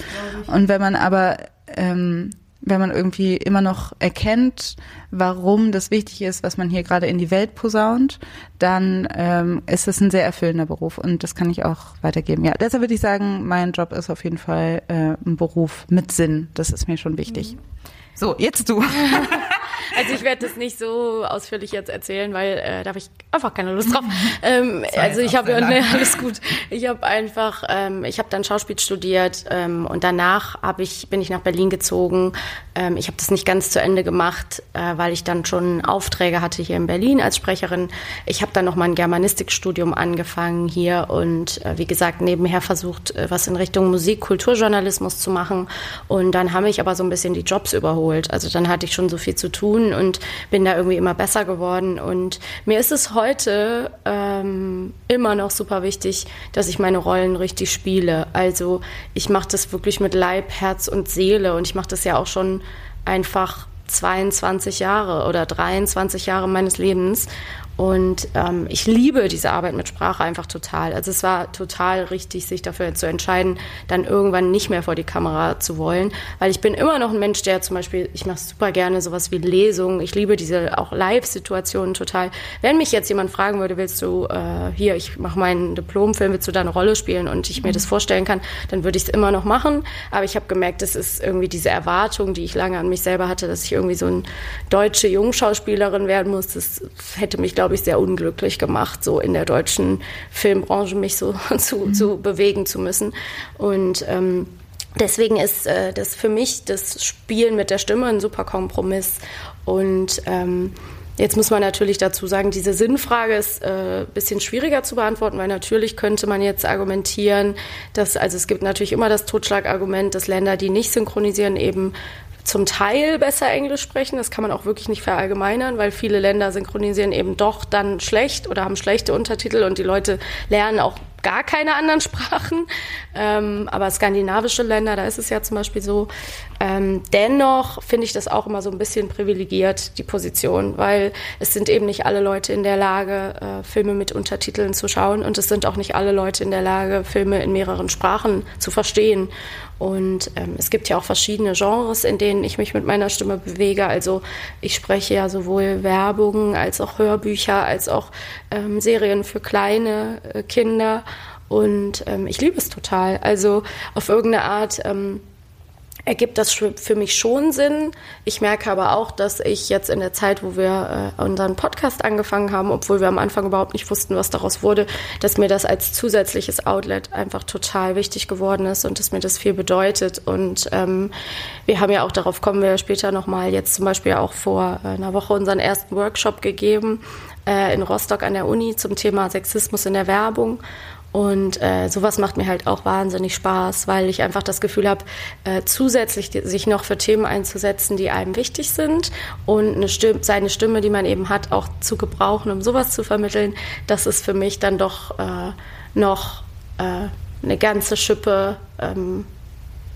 A: Und wenn man aber ähm, wenn man irgendwie immer noch erkennt, warum das wichtig ist, was man hier gerade in die Welt posaunt, dann ähm, ist es ein sehr erfüllender Beruf und das kann ich auch weitergeben. Ja, deshalb würde ich sagen, mein Job ist auf jeden Fall äh, ein Beruf mit Sinn. Das ist mir schon wichtig. Mhm. So, jetzt du. [laughs]
B: Also ich werde das nicht so ausführlich jetzt erzählen, weil äh, da habe ich einfach keine Lust drauf. Ähm, also ich habe [laughs] ja, alles gut. Ich habe einfach, ähm, ich habe dann Schauspiel studiert ähm, und danach habe ich bin ich nach Berlin gezogen. Ähm, ich habe das nicht ganz zu Ende gemacht, äh, weil ich dann schon Aufträge hatte hier in Berlin als Sprecherin. Ich habe dann noch mal ein Germanistikstudium angefangen hier und äh, wie gesagt nebenher versucht, äh, was in Richtung Musik, Kulturjournalismus zu machen. Und dann haben mich aber so ein bisschen die Jobs überholt. Also dann hatte ich schon so viel zu tun tun und bin da irgendwie immer besser geworden. Und mir ist es heute ähm, immer noch super wichtig, dass ich meine Rollen richtig spiele. Also ich mache das wirklich mit Leib, Herz und Seele und ich mache das ja auch schon einfach 22 Jahre oder 23 Jahre meines Lebens. Und ähm, ich liebe diese Arbeit mit Sprache einfach total. Also es war total richtig, sich dafür zu entscheiden, dann irgendwann nicht mehr vor die Kamera zu wollen. Weil ich bin immer noch ein Mensch, der zum Beispiel, ich mache super gerne sowas wie Lesungen. Ich liebe diese auch Live-Situationen total. Wenn mich jetzt jemand fragen würde, willst du äh, hier, ich mache meinen Diplomfilm, willst du da eine Rolle spielen und ich mir das vorstellen kann, dann würde ich es immer noch machen. Aber ich habe gemerkt, das ist irgendwie diese Erwartung, die ich lange an mich selber hatte, dass ich irgendwie so eine deutsche Jungschauspielerin werden muss. Das hätte mich, glaube glaube ich, sehr unglücklich gemacht, so in der deutschen Filmbranche mich so [laughs] zu, mhm. zu bewegen zu müssen. Und ähm, deswegen ist äh, das für mich das Spielen mit der Stimme ein super Kompromiss. Und ähm, Jetzt muss man natürlich dazu sagen, diese Sinnfrage ist ein äh, bisschen schwieriger zu beantworten, weil natürlich könnte man jetzt argumentieren, dass, also es gibt natürlich immer das Totschlagargument, dass Länder, die nicht synchronisieren, eben zum Teil besser Englisch sprechen. Das kann man auch wirklich nicht verallgemeinern, weil viele Länder synchronisieren eben doch dann schlecht oder haben schlechte Untertitel und die Leute lernen auch gar keine anderen [laughs] Sprachen. Ähm, aber skandinavische Länder, da ist es ja zum Beispiel so. Ähm, dennoch finde ich das auch immer so ein bisschen privilegiert, die Position, weil es sind eben nicht alle Leute in der Lage, äh, Filme mit Untertiteln zu schauen und es sind auch nicht alle Leute in der Lage, Filme in mehreren Sprachen zu verstehen. Und ähm, es gibt ja auch verschiedene Genres, in denen ich mich mit meiner Stimme bewege. Also ich spreche ja sowohl Werbung als auch Hörbücher, als auch ähm, Serien für kleine äh, Kinder. Und ähm, ich liebe es total. Also auf irgendeine Art ähm, ergibt das für mich schon Sinn. Ich merke aber auch, dass ich jetzt in der Zeit, wo wir äh, unseren Podcast angefangen haben, obwohl wir am Anfang überhaupt nicht wussten, was daraus wurde, dass mir das als zusätzliches Outlet einfach total wichtig geworden ist und dass mir das viel bedeutet. Und ähm, wir haben ja auch, darauf kommen wir später nochmal, jetzt zum Beispiel auch vor äh, einer Woche unseren ersten Workshop gegeben äh, in Rostock an der Uni zum Thema Sexismus in der Werbung. Und äh, sowas macht mir halt auch wahnsinnig Spaß, weil ich einfach das Gefühl habe, äh, zusätzlich die, sich noch für Themen einzusetzen, die einem wichtig sind und Stimme, seine Stimme, die man eben hat, auch zu gebrauchen, um sowas zu vermitteln. Das ist für mich dann doch äh, noch äh, eine ganze Schippe. Ähm,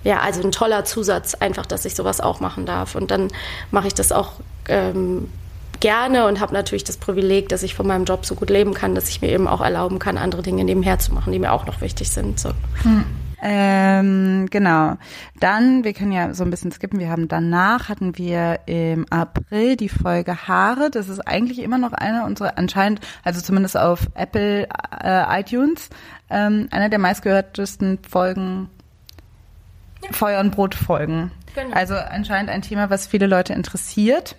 B: ja, also ein toller Zusatz, einfach, dass ich sowas auch machen darf. Und dann mache ich das auch ähm, gerne und habe natürlich das Privileg, dass ich von meinem Job so gut leben kann, dass ich mir eben auch erlauben kann, andere Dinge nebenher zu machen, die mir auch noch wichtig sind. So. Hm.
A: Ähm, genau. Dann, wir können ja so ein bisschen skippen. Wir haben danach hatten wir im April die Folge Haare. Das ist eigentlich immer noch eine unserer anscheinend, also zumindest auf Apple äh, iTunes, ähm, einer der meistgehörtesten Folgen. Ja. Feuer und Brot Folgen. Genau. Also anscheinend ein Thema, was viele Leute interessiert.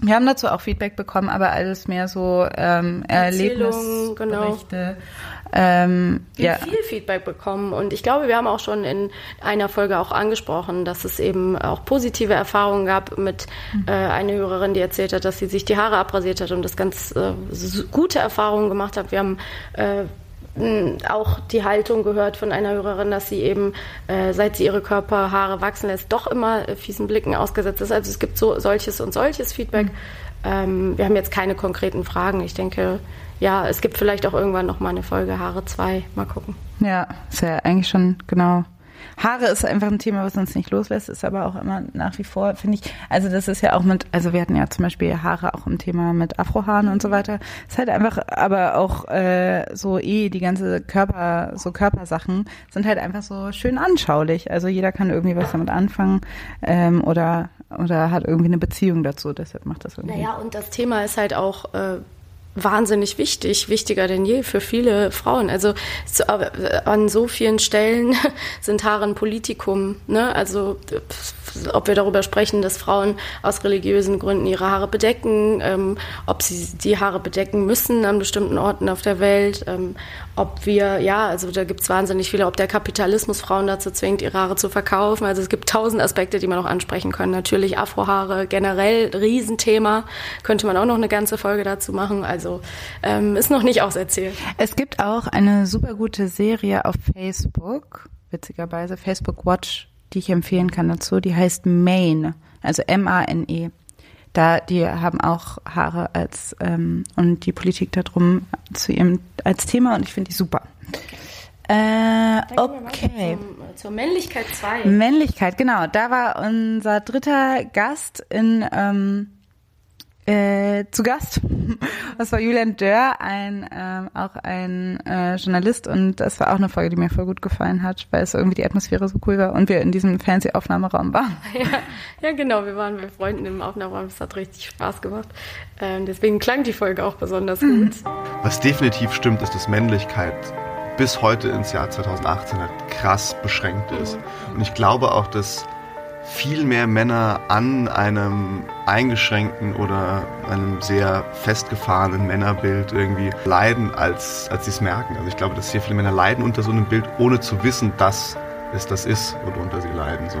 A: Wir haben dazu auch Feedback bekommen, aber alles mehr so ähm, Erlebnisberichte. Genau.
B: Ähm, ja. viel Feedback bekommen und ich glaube, wir haben auch schon in einer Folge auch angesprochen, dass es eben auch positive Erfahrungen gab mit mhm. äh, einer Hörerin, die erzählt hat, dass sie sich die Haare abrasiert hat und das ganz äh, gute Erfahrungen gemacht hat. Wir haben äh, auch die Haltung gehört von einer Hörerin, dass sie eben, äh, seit sie ihre Körperhaare wachsen lässt, doch immer äh, fiesen Blicken ausgesetzt ist. Also es gibt so solches und solches Feedback. Mhm. Ähm, wir haben jetzt keine konkreten Fragen. Ich denke, ja, es gibt vielleicht auch irgendwann noch mal eine Folge Haare 2. Mal gucken.
A: Ja, ist ja eigentlich schon genau Haare ist einfach ein Thema, was uns nicht loslässt, ist aber auch immer nach wie vor, finde ich, also das ist ja auch mit, also wir hatten ja zum Beispiel Haare auch im Thema mit Afrohaaren und so weiter. Ist halt einfach, aber auch äh, so eh die ganze Körper, so Körpersachen sind halt einfach so schön anschaulich. Also jeder kann irgendwie was damit anfangen ähm, oder oder hat irgendwie eine Beziehung dazu, deshalb macht das irgendwie.
B: Naja, und das Thema ist halt auch äh, wahnsinnig wichtig, wichtiger denn je für viele Frauen. Also so, an so vielen Stellen [laughs] sind Haare ein Politikum. Ne? Also ob wir darüber sprechen, dass Frauen aus religiösen Gründen ihre Haare bedecken, ähm, ob sie die Haare bedecken müssen an bestimmten Orten auf der Welt, ähm, ob wir, ja, also da gibt es wahnsinnig viele, ob der Kapitalismus Frauen dazu zwingt, ihre Haare zu verkaufen. Also es gibt tausend Aspekte, die man auch ansprechen können. Natürlich Afrohaare generell, Riesenthema, könnte man auch noch eine ganze Folge dazu machen. Also ähm, ist noch nicht auserzählt.
A: Es gibt auch eine super gute Serie auf Facebook, witzigerweise, Facebook Watch die ich empfehlen kann dazu. Die heißt Maine, also M-A-N-E. Da, die haben auch Haare als ähm, und die Politik darum zu ihrem als Thema und ich finde die super. Äh, okay.
B: Zum, zur Männlichkeit 2.
A: Männlichkeit, genau. Da war unser dritter Gast in ähm, äh, zu Gast. Das war Julian Dörr, ein ähm, auch ein äh, Journalist und das war auch eine Folge, die mir voll gut gefallen hat, weil es irgendwie die Atmosphäre so cool war und wir in diesem fancy Aufnahmeraum waren. [laughs]
B: Ja, ja genau, wir waren mit Freunden im Aufnahmeraum, es hat richtig Spaß gemacht. Ähm, deswegen klang die Folge auch besonders mhm. gut.
I: Was definitiv stimmt, ist, dass Männlichkeit bis heute ins Jahr 2018 halt krass beschränkt ist. Mhm. Und ich glaube auch, dass viel mehr Männer an einem eingeschränkten oder einem sehr festgefahrenen Männerbild irgendwie leiden, als, als sie es merken. Also ich glaube, dass sehr viele Männer leiden unter so einem Bild, ohne zu wissen, dass es das ist, worunter sie leiden. So.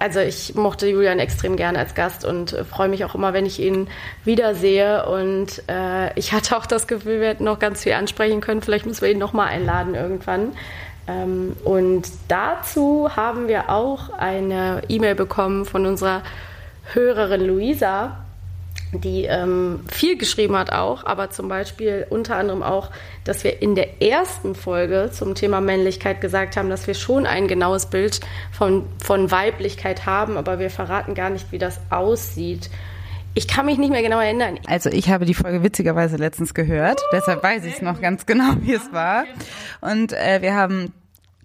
B: Also ich mochte Julian extrem gerne als Gast und freue mich auch immer, wenn ich ihn wiedersehe. Und äh, ich hatte auch das Gefühl, wir hätten noch ganz viel ansprechen können. Vielleicht müssen wir ihn nochmal einladen irgendwann. Ähm, und dazu haben wir auch eine E-Mail bekommen von unserer Hörerin Luisa, die ähm, viel geschrieben hat auch, aber zum Beispiel unter anderem auch, dass wir in der ersten Folge zum Thema Männlichkeit gesagt haben, dass wir schon ein genaues Bild von, von Weiblichkeit haben, aber wir verraten gar nicht, wie das aussieht. Ich kann mich nicht mehr genau erinnern.
A: Also ich habe die Folge witzigerweise letztens gehört, deshalb weiß ich es noch ganz genau, wie es war. Und äh, wir haben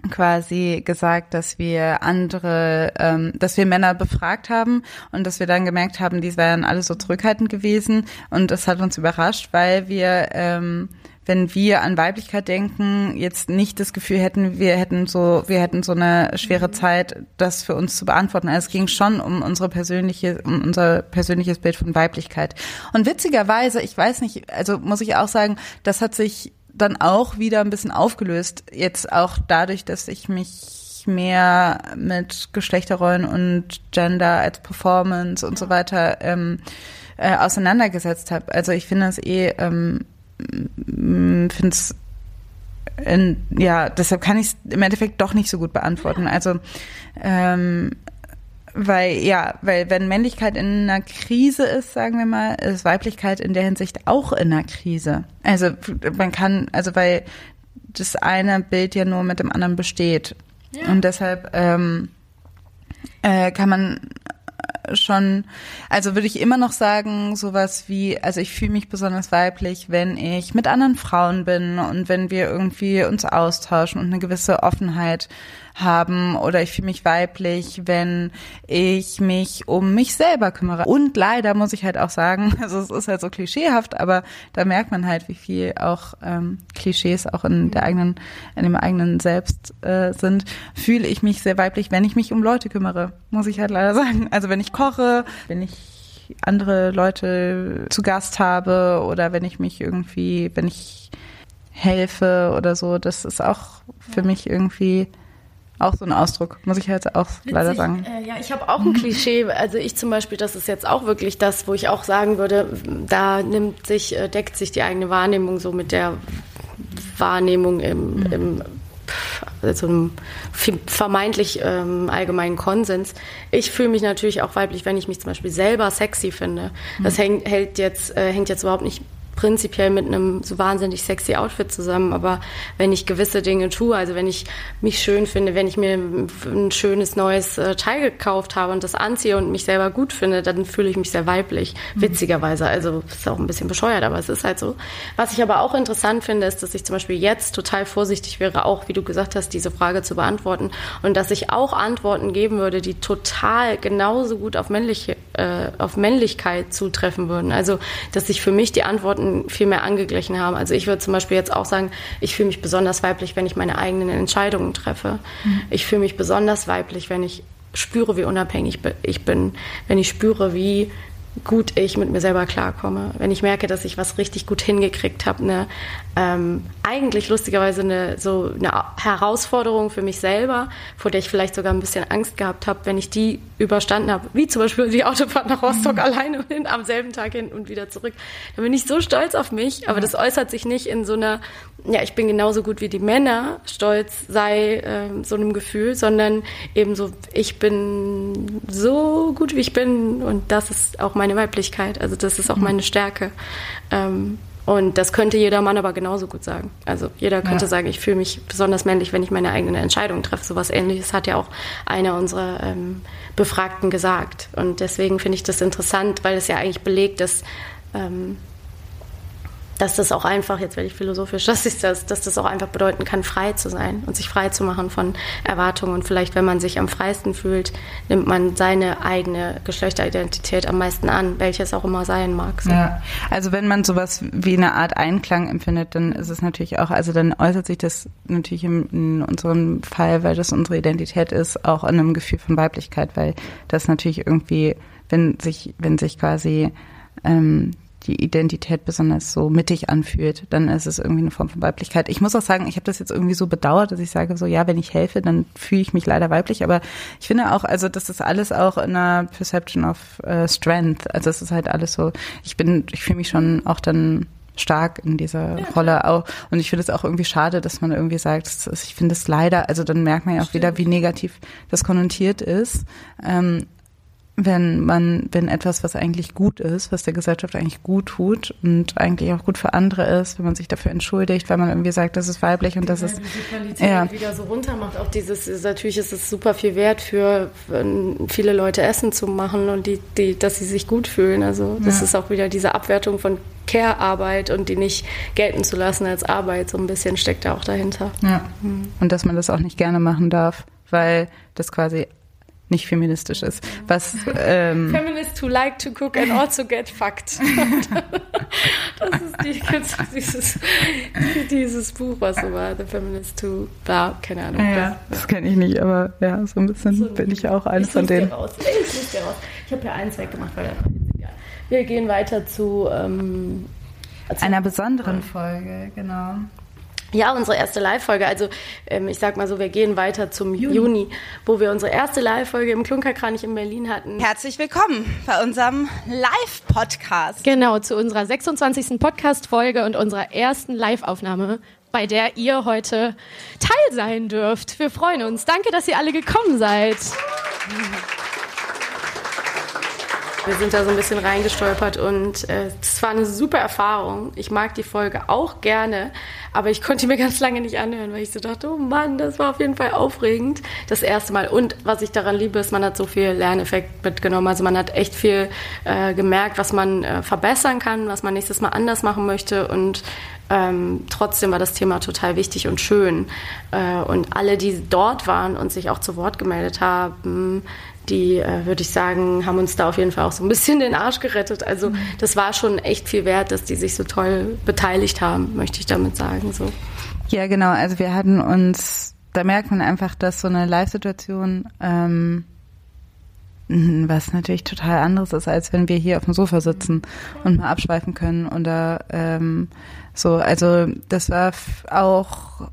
A: quasi gesagt, dass wir andere, ähm, dass wir Männer befragt haben und dass wir dann gemerkt haben, die wären alle so zurückhaltend gewesen und das hat uns überrascht, weil wir ähm, wenn wir an Weiblichkeit denken, jetzt nicht das Gefühl hätten, wir hätten so, wir hätten so eine schwere mhm. Zeit, das für uns zu beantworten. Also es ging schon um unsere persönliche, um unser persönliches Bild von Weiblichkeit. Und witzigerweise, ich weiß nicht, also muss ich auch sagen, das hat sich dann auch wieder ein bisschen aufgelöst. Jetzt auch dadurch, dass ich mich mehr mit Geschlechterrollen und Gender als Performance und so weiter ähm, äh, auseinandergesetzt habe. Also ich finde es eh ähm, finde es ja, deshalb kann ich es im Endeffekt doch nicht so gut beantworten. Also ähm, weil ja, weil wenn Männlichkeit in einer Krise ist, sagen wir mal, ist Weiblichkeit in der Hinsicht auch in einer Krise. Also man kann, also weil das eine Bild ja nur mit dem anderen besteht. Ja. Und deshalb ähm, äh, kann man schon, also würde ich immer noch sagen, sowas wie, also ich fühle mich besonders weiblich, wenn ich mit anderen Frauen bin und wenn wir irgendwie uns austauschen und eine gewisse Offenheit haben oder ich fühle mich weiblich, wenn ich mich um mich selber kümmere. Und leider muss ich halt auch sagen, [laughs] also es ist halt so klischeehaft, aber da merkt man halt, wie viel auch ähm, Klischees auch in der eigenen, in dem eigenen Selbst äh, sind, fühle ich mich sehr weiblich, wenn ich mich um Leute kümmere, muss ich halt leider sagen. Also wenn ich koche, wenn ich andere Leute zu Gast habe oder wenn ich mich irgendwie, wenn ich helfe oder so, das ist auch für mich irgendwie auch so ein Ausdruck, muss ich jetzt auch Witzig, leider sagen.
B: Äh, ja, ich habe auch ein Klischee. Also ich zum Beispiel, das ist jetzt auch wirklich das, wo ich auch sagen würde, da nimmt sich, äh, deckt sich die eigene Wahrnehmung so mit der Wahrnehmung im, mhm. im also einem vermeintlich ähm, allgemeinen Konsens. Ich fühle mich natürlich auch weiblich, wenn ich mich zum Beispiel selber sexy finde. Das mhm. hängt, hält jetzt, äh, hängt jetzt überhaupt nicht prinzipiell mit einem so wahnsinnig sexy Outfit zusammen, aber wenn ich gewisse Dinge tue, also wenn ich mich schön finde, wenn ich mir ein schönes neues äh, Teil gekauft habe und das anziehe und mich selber gut finde, dann fühle ich mich sehr weiblich, mhm. witzigerweise. Also ist auch ein bisschen bescheuert, aber es ist halt so. Was ich aber auch interessant finde, ist, dass ich zum Beispiel jetzt total vorsichtig wäre, auch wie du gesagt hast, diese Frage zu beantworten und dass ich auch Antworten geben würde, die total genauso gut auf, männliche, äh, auf Männlichkeit zutreffen würden. Also dass ich für mich die Antworten Antworten viel mehr angeglichen haben. Also ich würde zum Beispiel jetzt auch sagen, ich fühle mich besonders weiblich, wenn ich meine eigenen Entscheidungen treffe. Mhm. Ich fühle mich besonders weiblich, wenn ich spüre, wie unabhängig ich bin, wenn ich spüre, wie gut ich mit mir selber klarkomme. Wenn ich merke, dass ich was richtig gut hingekriegt habe, eine ähm, eigentlich lustigerweise eine so eine Herausforderung für mich selber, vor der ich vielleicht sogar ein bisschen Angst gehabt habe, wenn ich die überstanden habe, wie zum Beispiel die Autofahrt nach Rostock mhm. alleine und hin, am selben Tag hin und wieder zurück, dann bin ich so stolz auf mich, aber das äußert sich nicht in so einer, ja, ich bin genauso gut wie die Männer, stolz sei äh, so einem Gefühl, sondern eben so, ich bin so gut wie ich bin und das ist auch meine Weiblichkeit, also das ist auch mhm. meine Stärke. Ähm, und das könnte jeder Mann aber genauso gut sagen. Also jeder könnte ja. sagen, ich fühle mich besonders männlich, wenn ich meine eigene Entscheidung treffe. Sowas ähnliches hat ja auch einer unserer ähm, Befragten gesagt. Und deswegen finde ich das interessant, weil es ja eigentlich belegt, dass ähm, dass das auch einfach, jetzt werde ich philosophisch, [laughs] dass, ich das, dass das auch einfach bedeuten kann, frei zu sein und sich frei zu machen von Erwartungen. Und vielleicht, wenn man sich am freisten fühlt, nimmt man seine eigene Geschlechteridentität am meisten an, welches auch immer sein mag.
A: So. Ja, also wenn man sowas wie eine Art Einklang empfindet, dann ist es natürlich auch, also dann äußert sich das natürlich in, in unserem Fall, weil das unsere Identität ist, auch in einem Gefühl von Weiblichkeit, weil das natürlich irgendwie, wenn sich, wenn sich quasi ähm, die Identität besonders so mittig anfühlt, dann ist es irgendwie eine Form von Weiblichkeit. Ich muss auch sagen, ich habe das jetzt irgendwie so bedauert, dass ich sage so, ja, wenn ich helfe, dann fühle ich mich leider weiblich. Aber ich finde auch, also das ist alles auch in einer Perception of uh, Strength. Also es ist halt alles so, ich bin, ich fühle mich schon auch dann stark in dieser ja, Rolle auch. Und ich finde es auch irgendwie schade, dass man irgendwie sagt, ich finde es leider, also dann merkt man ja auch Stimmt. wieder, wie negativ das konnotiert ist. Ähm, wenn man, wenn etwas, was eigentlich gut ist, was der Gesellschaft eigentlich gut tut und eigentlich auch gut für andere ist, wenn man sich dafür entschuldigt, weil man irgendwie sagt, das ist weiblich und das ist
B: die Qualität ja. wieder so runter macht. Auch dieses, natürlich ist es super viel wert für viele Leute Essen zu machen und die, die, dass sie sich gut fühlen. Also das ja. ist auch wieder diese Abwertung von Care-Arbeit und die nicht gelten zu lassen als Arbeit. So ein bisschen steckt da auch dahinter.
A: Ja. Mhm. Und dass man das auch nicht gerne machen darf, weil das quasi nicht feministisch ist. Was,
B: ähm [laughs] Feminists who like to cook and also get fucked. [laughs] das ist die, dieses, dieses Buch, was so war, The Feminist Who, da, keine Ahnung.
A: Ja, das, das kenne ich nicht, aber ja, so ein bisschen so, bin ich auch eines von denen.
B: Raus. Ich, ich, habe ja eins weggemacht, weil ja. Wir gehen weiter zu ähm,
A: einer besonderen Folge, genau.
B: Ja, unsere erste Live-Folge. Also ähm, ich sag mal so, wir gehen weiter zum Juni, Juni wo wir unsere erste Live-Folge im Klunkerkranich in Berlin hatten.
A: Herzlich willkommen bei unserem Live-Podcast.
B: Genau, zu unserer 26. Podcast-Folge und unserer ersten Live-Aufnahme, bei der ihr heute Teil sein dürft. Wir freuen uns. Danke, dass ihr alle gekommen seid. Wir sind da so ein bisschen reingestolpert und äh, es war eine super Erfahrung. Ich mag die Folge auch gerne, aber ich konnte mir ganz lange nicht anhören, weil ich so dachte, oh Mann, das war auf jeden Fall aufregend. Das erste Mal. Und was ich daran liebe, ist, man hat so viel Lerneffekt mitgenommen. Also man hat echt viel äh, gemerkt, was man äh, verbessern kann, was man nächstes Mal anders machen möchte und ähm, trotzdem war das Thema total wichtig und schön. Äh, und alle, die dort waren und sich auch zu Wort gemeldet haben, die, äh, würde ich sagen, haben uns da auf jeden Fall auch so ein bisschen den Arsch gerettet. Also mhm. das war schon echt viel wert, dass die sich so toll beteiligt haben, möchte ich damit sagen. So.
A: Ja, genau. Also wir hatten uns, da merkt man einfach, dass so eine Live-Situation ähm, was natürlich total anderes ist, als wenn wir hier auf dem Sofa sitzen und mal abschweifen können oder ähm, so. Also das war auch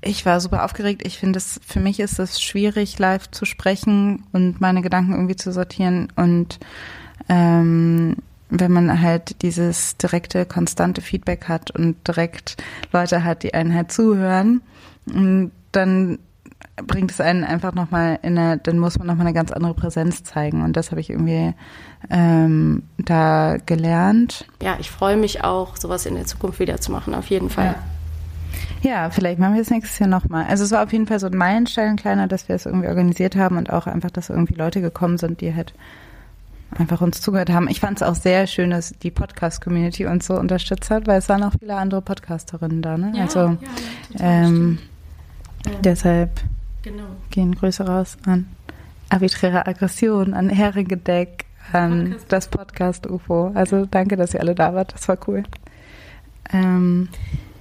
A: ich war super aufgeregt. Ich finde es, für mich ist es schwierig, live zu sprechen und meine Gedanken irgendwie zu sortieren. Und ähm, wenn man halt dieses direkte, konstante Feedback hat und direkt Leute hat, die einen halt zuhören, dann bringt es einen einfach nochmal in eine, dann muss man nochmal eine ganz andere Präsenz zeigen. Und das habe ich irgendwie ähm, da gelernt.
B: Ja, ich freue mich auch, sowas in der Zukunft wieder zu machen, auf jeden Fall. Ja.
A: Ja, vielleicht machen wir es nächstes Jahr nochmal. Also es war auf jeden Fall so ein Meilenstein kleiner, dass wir es irgendwie organisiert haben und auch einfach, dass irgendwie Leute gekommen sind, die halt einfach uns zugehört haben. Ich fand es auch sehr schön, dass die Podcast-Community uns so unterstützt hat, weil es waren auch viele andere Podcasterinnen da. Ne? Ja, also ja, ähm, ja. deshalb genau. gehen Grüße raus an arbiträre Aggression, an Heringedeck, an Podcast. das Podcast-UFO. Also danke, dass ihr alle da wart. Das war cool.
B: Ähm,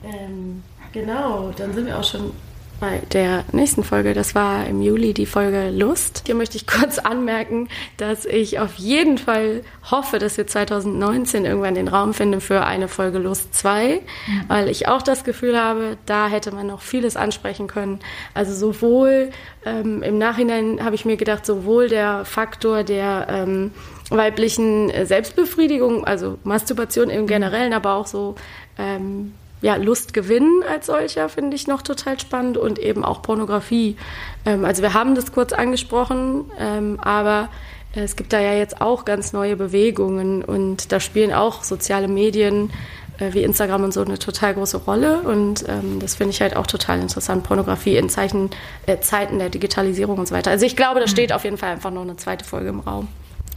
B: ähm, Genau, dann sind wir auch schon bei der nächsten Folge. Das war im Juli die Folge Lust. Hier möchte ich kurz [laughs] anmerken, dass ich auf jeden Fall hoffe, dass wir 2019 irgendwann den Raum finden für eine Folge Lust 2, mhm. weil ich auch das Gefühl habe, da hätte man noch vieles ansprechen können. Also sowohl ähm, im Nachhinein habe ich mir gedacht, sowohl der Faktor der ähm, weiblichen Selbstbefriedigung, also Masturbation im Generellen, aber auch so ähm, ja, Lust gewinnen als solcher finde ich noch total spannend und eben auch Pornografie. Ähm, also wir haben das kurz angesprochen, ähm, aber es gibt da ja jetzt auch ganz neue Bewegungen und da spielen auch soziale Medien äh, wie Instagram und so eine total große Rolle und ähm, das finde ich halt auch total interessant. Pornografie in Zeichen, äh, Zeiten der Digitalisierung und so weiter. Also ich glaube, da mhm. steht auf jeden Fall einfach noch eine zweite Folge im Raum.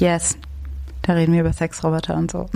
A: Yes, da reden wir über Sexroboter und so.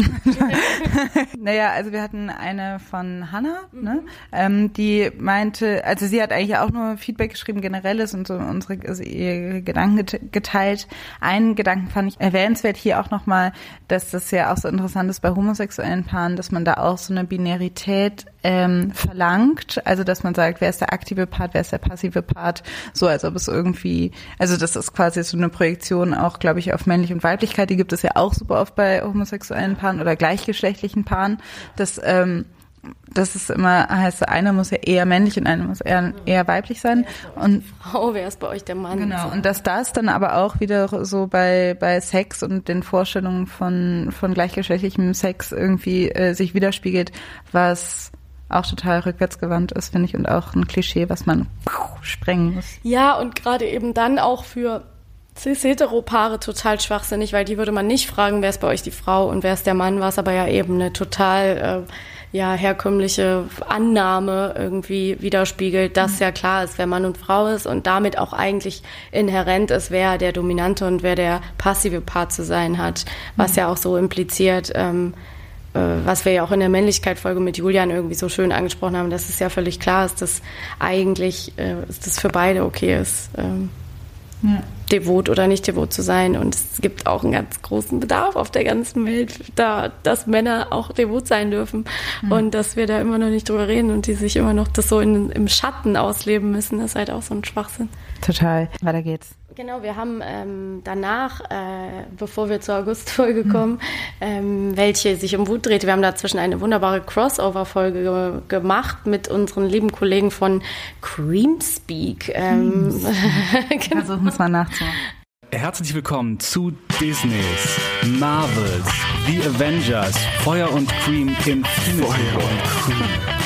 A: [laughs] naja, also wir hatten eine von Hannah, ne? Ähm, die meinte, also sie hat eigentlich auch nur Feedback geschrieben, generelles und so unsere also ihre Gedanken geteilt. Einen Gedanken fand ich erwähnenswert hier auch nochmal, dass das ja auch so interessant ist bei homosexuellen Paaren, dass man da auch so eine Binarität ähm, verlangt. Also dass man sagt, wer ist der aktive Part, wer ist der passive Part, so als ob es irgendwie, also das ist quasi so eine Projektion auch, glaube ich, auf männlich und Weiblichkeit, die gibt es ja auch super oft bei homosexuellen Paaren oder gleichgeschlechtlichen Paaren, dass ähm, das ist immer heißt, einer muss ja eher männlich und einer muss eher, eher weiblich sein. Und
B: Frau, wer ist bei euch der Mann?
A: Genau. Und dass das dann aber auch wieder so bei bei Sex und den Vorstellungen von von gleichgeschlechtlichem Sex irgendwie äh, sich widerspiegelt, was auch total rückwärtsgewandt ist, finde ich, und auch ein Klischee, was man sprengen muss.
B: Ja, und gerade eben dann auch für cis-hetero-Paare total schwachsinnig, weil die würde man nicht fragen, wer ist bei euch die Frau und wer ist der Mann, was aber ja eben eine total äh, ja, herkömmliche Annahme irgendwie widerspiegelt, dass mhm. ja klar ist, wer Mann und Frau ist und damit auch eigentlich inhärent ist, wer der dominante und wer der passive Part zu sein hat, was mhm. ja auch so impliziert, ähm, äh, was wir ja auch in der Männlichkeit-Folge mit Julian irgendwie so schön angesprochen haben, dass es ja völlig klar ist, dass eigentlich äh, das für beide okay ist. Ähm, ja. devot oder nicht devot zu sein. Und es gibt auch einen ganz großen Bedarf auf der ganzen Welt, da, dass Männer auch devot sein dürfen. Mhm. Und dass wir da immer noch nicht drüber reden und die sich immer noch das so in, im Schatten ausleben müssen, das ist halt auch so ein Schwachsinn.
A: Total. Weiter geht's.
B: Genau, wir haben ähm, danach, äh, bevor wir zur August-Folge mhm. kommen, ähm, welche sich um Wut dreht, wir haben dazwischen eine wunderbare Crossover-Folge ge gemacht mit unseren lieben Kollegen von Creamspeak. Ähm, [laughs]
A: genau. Versuchen es mal nachzumachen.
J: Herzlich willkommen zu Disneys, Marvels, The Avengers, Feuer und Cream Infinity Feuer und Cream.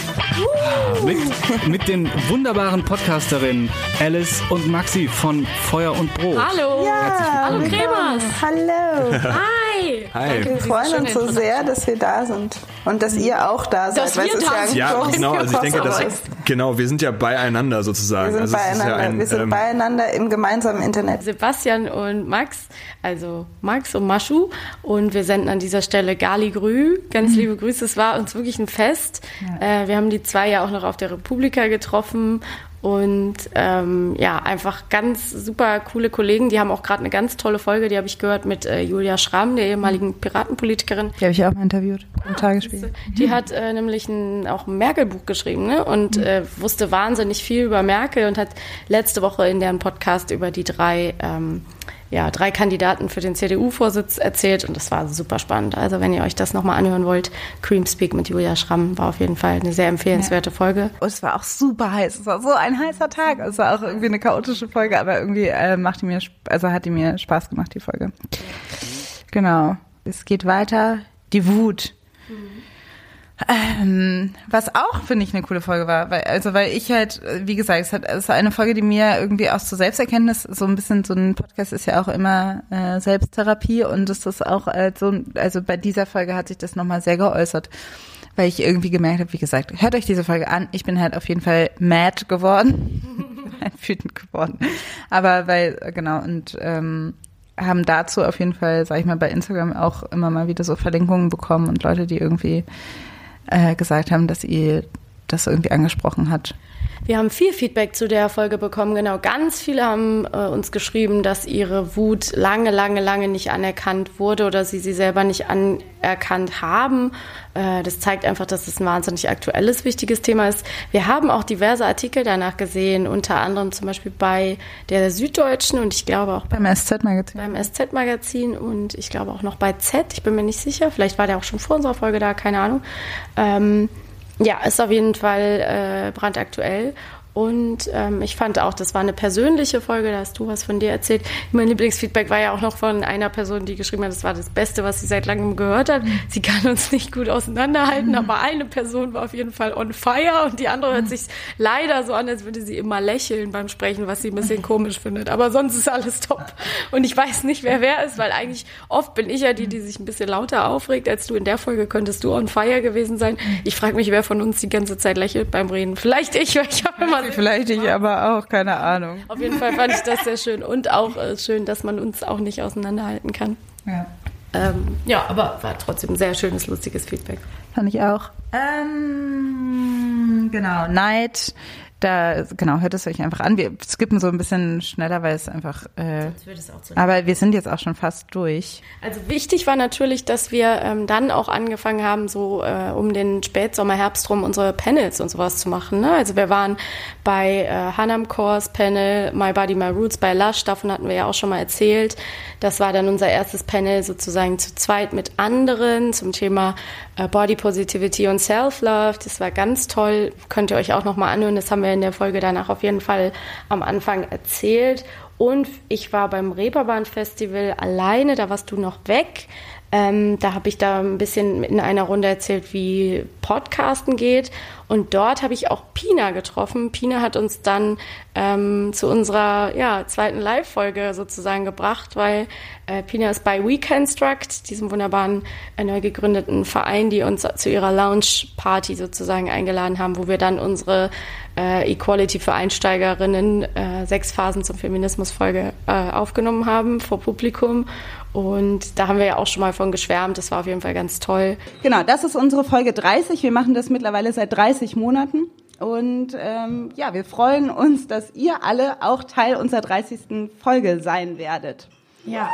J: Mit, mit den wunderbaren Podcasterinnen Alice und Maxi von Feuer und Brot.
B: Hallo.
A: Ja.
B: Hallo Kremers.
A: Hallo.
B: Hi.
A: Hi. Wir freuen uns so sehr, dass wir da sind und dass ihr auch da seid.
B: Dass wir da
K: sind. Ja, genau. Also ich denke, dass, genau, wir sind ja beieinander sozusagen.
A: Wir sind,
K: also
A: beieinander. Ja ein, wir sind ähm, beieinander im gemeinsamen Internet.
B: Sebastian und Max, also Max und Maschu und wir senden an dieser Stelle Gali Grü. Ganz mhm. liebe Grüße. Es war uns wirklich ein Fest. Ja. Äh, wir haben die zwei ja auch noch auf der Republika getroffen und ähm, ja, einfach ganz super coole Kollegen. Die haben auch gerade eine ganz tolle Folge, die habe ich gehört mit äh, Julia Schramm, der ehemaligen Piratenpolitikerin.
A: Die habe ich auch mal interviewt im ah, Tagesspiel.
B: Die hat äh, nämlich ein, auch ein Merkel-Buch geschrieben ne? und mhm. äh, wusste wahnsinnig viel über Merkel und hat letzte Woche in deren Podcast über die drei ähm, ja, drei Kandidaten für den CDU-Vorsitz erzählt und das war super spannend. Also wenn ihr euch das nochmal anhören wollt, Creamspeak mit Julia Schramm war auf jeden Fall eine sehr empfehlenswerte ja. Folge.
A: Und es war auch super heiß. Es war so ein heißer Tag. Es war auch irgendwie eine chaotische Folge, aber irgendwie äh, macht die mir, also hat die mir Spaß gemacht, die Folge. Genau. Es geht weiter. Die Wut. Ähm, was auch, finde ich, eine coole Folge war. Weil, also, weil ich halt, wie gesagt, es, hat, es ist eine Folge, die mir irgendwie auch zur Selbsterkenntnis, so ein bisschen, so ein Podcast ist ja auch immer äh, Selbsttherapie und es ist auch äh, so, also bei dieser Folge hat sich das nochmal sehr geäußert. Weil ich irgendwie gemerkt habe, wie gesagt, hört euch diese Folge an. Ich bin halt auf jeden Fall mad geworden. [laughs] wütend geworden. Aber weil, genau, und ähm, haben dazu auf jeden Fall, sag ich mal, bei Instagram auch immer mal wieder so Verlinkungen bekommen und Leute, die irgendwie äh, gesagt haben, dass ihr das irgendwie angesprochen hat.
B: Wir haben viel Feedback zu der Folge bekommen. Genau, ganz viele haben äh, uns geschrieben, dass ihre Wut lange, lange, lange nicht anerkannt wurde oder sie sie selber nicht anerkannt haben. Äh, das zeigt einfach, dass es ein wahnsinnig aktuelles, wichtiges Thema ist. Wir haben auch diverse Artikel danach gesehen, unter anderem zum Beispiel bei der Süddeutschen und ich glaube auch
A: beim SZ-Magazin.
B: Beim SZ-Magazin und ich glaube auch noch bei Z. Ich bin mir nicht sicher. Vielleicht war der auch schon vor unserer Folge da, keine Ahnung. Ähm, ja, ist auf jeden Fall äh, brandaktuell. Und ähm, ich fand auch, das war eine persönliche Folge, da hast du was von dir erzählt. Mein Lieblingsfeedback war ja auch noch von einer Person, die geschrieben hat, das war das Beste, was sie seit langem gehört hat. Sie kann uns nicht gut auseinanderhalten, mhm. aber eine Person war auf jeden Fall on fire und die andere hört sich leider so an, als würde sie immer lächeln beim Sprechen, was sie ein bisschen komisch findet. Aber sonst ist alles top. Und ich weiß nicht, wer wer ist, weil eigentlich oft bin ich ja die, die sich ein bisschen lauter aufregt als du. In der Folge könntest du on fire gewesen sein. Ich frage mich, wer von uns die ganze Zeit lächelt beim Reden. Vielleicht ich, weil ich habe immer
A: Vielleicht ich aber auch, keine Ahnung.
B: Auf jeden Fall fand ich das sehr schön und auch äh, schön, dass man uns auch nicht auseinanderhalten kann. Ja. Ähm, ja, aber war trotzdem ein sehr schönes, lustiges Feedback.
A: Fand ich auch. Ähm, genau, Neid da, genau, hört es euch einfach an. Wir skippen so ein bisschen schneller, weil es einfach. Äh, es aber wir sind jetzt auch schon fast durch.
B: Also wichtig war natürlich, dass wir ähm, dann auch angefangen haben, so äh, um den Spätsommer, Herbst rum unsere Panels und sowas zu machen. Ne? Also wir waren bei äh, Hanam Course Panel, My Body, My Roots bei Lush, davon hatten wir ja auch schon mal erzählt. Das war dann unser erstes Panel sozusagen zu zweit mit anderen zum Thema äh, Body Positivity und Self-Love. Das war ganz toll. Könnt ihr euch auch nochmal anhören. Das haben wir in der Folge danach auf jeden Fall am Anfang erzählt. Und ich war beim Reeperbahn Festival alleine, da warst du noch weg. Ähm, da habe ich da ein bisschen in einer Runde erzählt, wie Podcasten geht. Und dort habe ich auch Pina getroffen. Pina hat uns dann ähm, zu unserer ja, zweiten Live-Folge sozusagen gebracht, weil äh, Pina ist bei Weekendstruct, diesem wunderbaren äh, neu gegründeten Verein, die uns zu ihrer Lounge-Party sozusagen eingeladen haben, wo wir dann unsere äh, Equality für Einsteigerinnen, äh, sechs Phasen zum Feminismus-Folge äh, aufgenommen haben vor Publikum. Und da haben wir ja auch schon mal von geschwärmt. Das war auf jeden Fall ganz toll.
A: Genau, das ist unsere Folge 30. Wir machen das mittlerweile seit 30 Monaten. Und ähm, ja, wir freuen uns, dass ihr alle auch Teil unserer 30. Folge sein werdet.
B: Ja.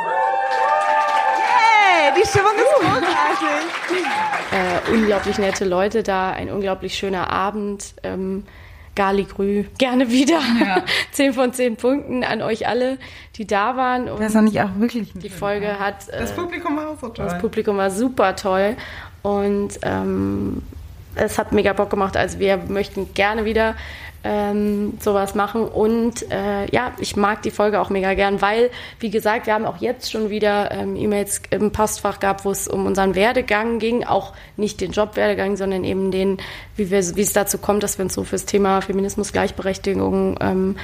A: Yay, die Stimmung ist großartig.
B: Äh, unglaublich nette Leute da, ein unglaublich schöner Abend. Ähm, Galigrü, gerne wieder. Ja. [laughs] zehn von zehn Punkten an euch alle, die da waren.
A: Und das war nicht auch wirklich
B: Die Folge ja. hat.
A: Äh, das Publikum war auch so toll.
B: Das Publikum war super toll. Und ähm, es hat mega Bock gemacht. Also wir möchten gerne wieder ähm, sowas machen. Und äh, ja, ich mag die Folge auch mega gern, weil, wie gesagt, wir haben auch jetzt schon wieder ähm, E-Mails im Postfach gehabt, wo es um unseren Werdegang ging. Auch nicht den Jobwerdegang, sondern eben den, wie, wir, wie es dazu kommt, dass wir uns so fürs Thema Feminismus, Gleichberechtigung ähm,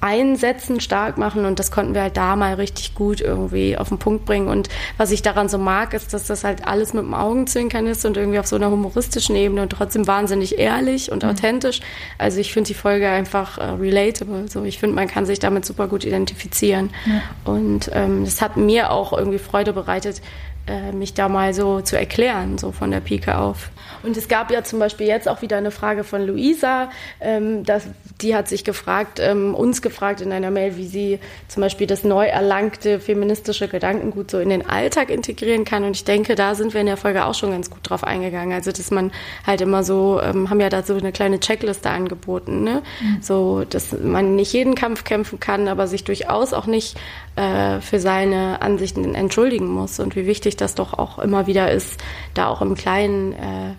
B: einsetzen, stark machen und das konnten wir halt da mal richtig gut irgendwie auf den Punkt bringen. Und was ich daran so mag, ist, dass das halt alles mit dem Augenzwinkern ist und irgendwie auf so einer humoristischen Ebene und trotzdem wahnsinnig ehrlich und mhm. authentisch. Also ich finde die Folge einfach äh, relatable. So, ich finde, man kann sich damit super gut identifizieren. Ja. Und ähm, das hat mir auch irgendwie Freude bereitet, äh, mich da mal so zu erklären, so von der Pike auf. Und es gab ja zum Beispiel jetzt auch wieder eine Frage von Luisa, ähm, dass, die hat sich gefragt, ähm, uns gefragt in einer Mail, wie sie zum Beispiel das neu erlangte feministische Gedankengut so in den Alltag integrieren kann. Und ich denke, da sind wir in der Folge auch schon ganz gut drauf eingegangen. Also, dass man halt immer so, ähm, haben ja da so eine kleine Checkliste angeboten, ne? Mhm. So, dass man nicht jeden Kampf kämpfen kann, aber sich durchaus auch nicht äh, für seine Ansichten entschuldigen muss und wie wichtig das doch auch immer wieder ist, da auch im Kleinen äh,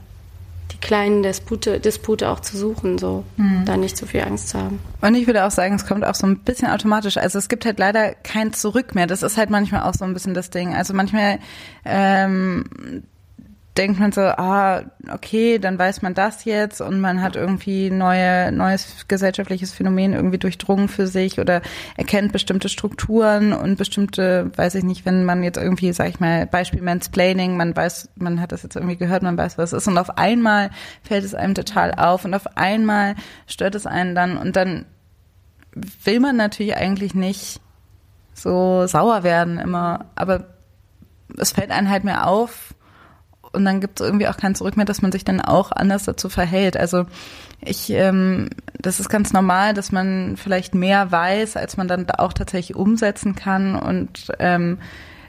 B: kleinen Dispute, Dispute auch zu suchen, so mhm. da nicht zu viel Angst zu haben.
A: Und ich würde auch sagen, es kommt auch so ein bisschen automatisch. Also es gibt halt leider kein Zurück mehr. Das ist halt manchmal auch so ein bisschen das Ding. Also manchmal ähm, denkt man so, ah, okay, dann weiß man das jetzt und man hat irgendwie neue, neues gesellschaftliches Phänomen irgendwie durchdrungen für sich oder erkennt bestimmte Strukturen und bestimmte, weiß ich nicht, wenn man jetzt irgendwie, sag ich mal, Beispiel Mansplaining, man weiß, man hat das jetzt irgendwie gehört, man weiß, was es ist und auf einmal fällt es einem total auf und auf einmal stört es einen dann und dann will man natürlich eigentlich nicht so sauer werden immer, aber es fällt einem halt mehr auf, und dann gibt es irgendwie auch kein Zurück mehr, dass man sich dann auch anders dazu verhält. Also ich, ähm, das ist ganz normal, dass man vielleicht mehr weiß, als man dann auch tatsächlich umsetzen kann und ähm,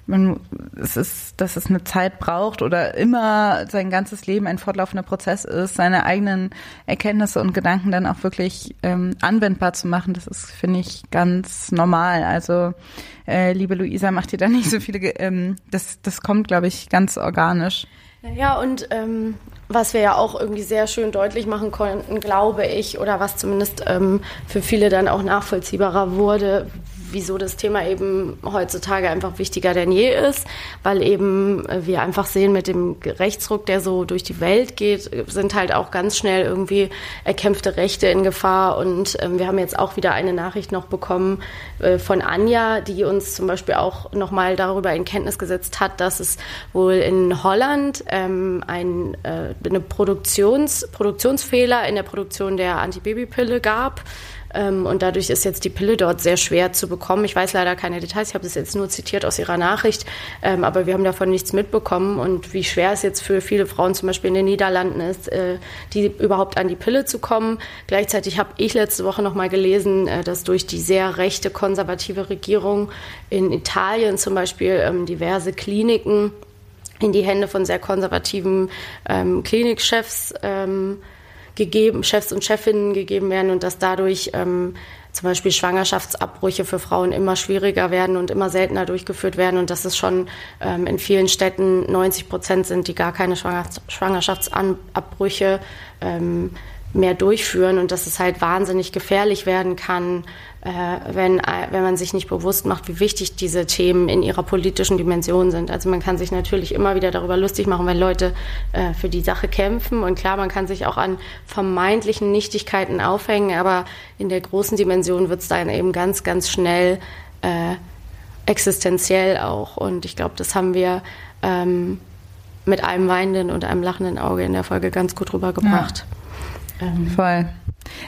A: man, es ist, dass es eine Zeit braucht oder immer sein ganzes Leben ein fortlaufender Prozess ist, seine eigenen Erkenntnisse und Gedanken dann auch wirklich ähm, anwendbar zu machen. Das ist, finde ich, ganz normal. Also, äh, liebe Luisa, macht dir da nicht so viele, ähm, das, das kommt, glaube ich, ganz organisch.
B: Ja, und ähm, was wir ja auch irgendwie sehr schön deutlich machen konnten, glaube ich, oder was zumindest ähm, für viele dann auch nachvollziehbarer wurde, wieso das Thema eben heutzutage einfach wichtiger denn je ist, weil eben wir einfach sehen, mit dem Rechtsruck, der so durch die Welt geht, sind halt auch ganz schnell irgendwie erkämpfte Rechte in Gefahr. Und ähm, wir haben jetzt auch wieder eine Nachricht noch bekommen äh, von Anja, die uns zum Beispiel auch nochmal darüber in Kenntnis gesetzt hat, dass es wohl in Holland ähm, ein, äh, eine Produktions, Produktionsfehler in der Produktion der Antibabypille gab ähm, und dadurch ist jetzt die Pille dort sehr schwer zu bekommen. Ich weiß leider keine Details, ich habe das jetzt nur zitiert aus ihrer Nachricht, ähm, aber wir haben davon nichts mitbekommen und wie schwer es jetzt für viele Frauen zum Beispiel in den Niederlanden ist, äh, die überhaupt an die Pille zu kommen. Gleichzeitig habe ich letzte Woche noch mal gelesen, äh, dass durch die sehr rechte konservative Regierung in Italien zum Beispiel ähm, diverse Kliniken in die Hände von sehr konservativen ähm, Klinikchefs ähm, gegeben, Chefs und Chefinnen gegeben werden und dass dadurch ähm, zum Beispiel Schwangerschaftsabbrüche für Frauen immer schwieriger werden und immer seltener durchgeführt werden und dass es schon ähm, in vielen Städten 90 Prozent sind, die gar keine Schwangerschaftsabbrüche ähm, mehr durchführen und dass es halt wahnsinnig gefährlich werden kann, wenn, äh, wenn man sich nicht bewusst macht, wie wichtig diese Themen in ihrer politischen Dimension sind. Also man kann sich natürlich immer wieder darüber lustig machen, wenn Leute äh, für die Sache kämpfen. Und klar, man kann sich auch an vermeintlichen Nichtigkeiten aufhängen, aber in der großen Dimension wird es dann eben ganz, ganz schnell äh, existenziell auch. Und ich glaube, das haben wir ähm, mit einem weinenden und einem lachenden Auge in der Folge ganz gut rübergebracht.
A: Ja. Ähm. Voll.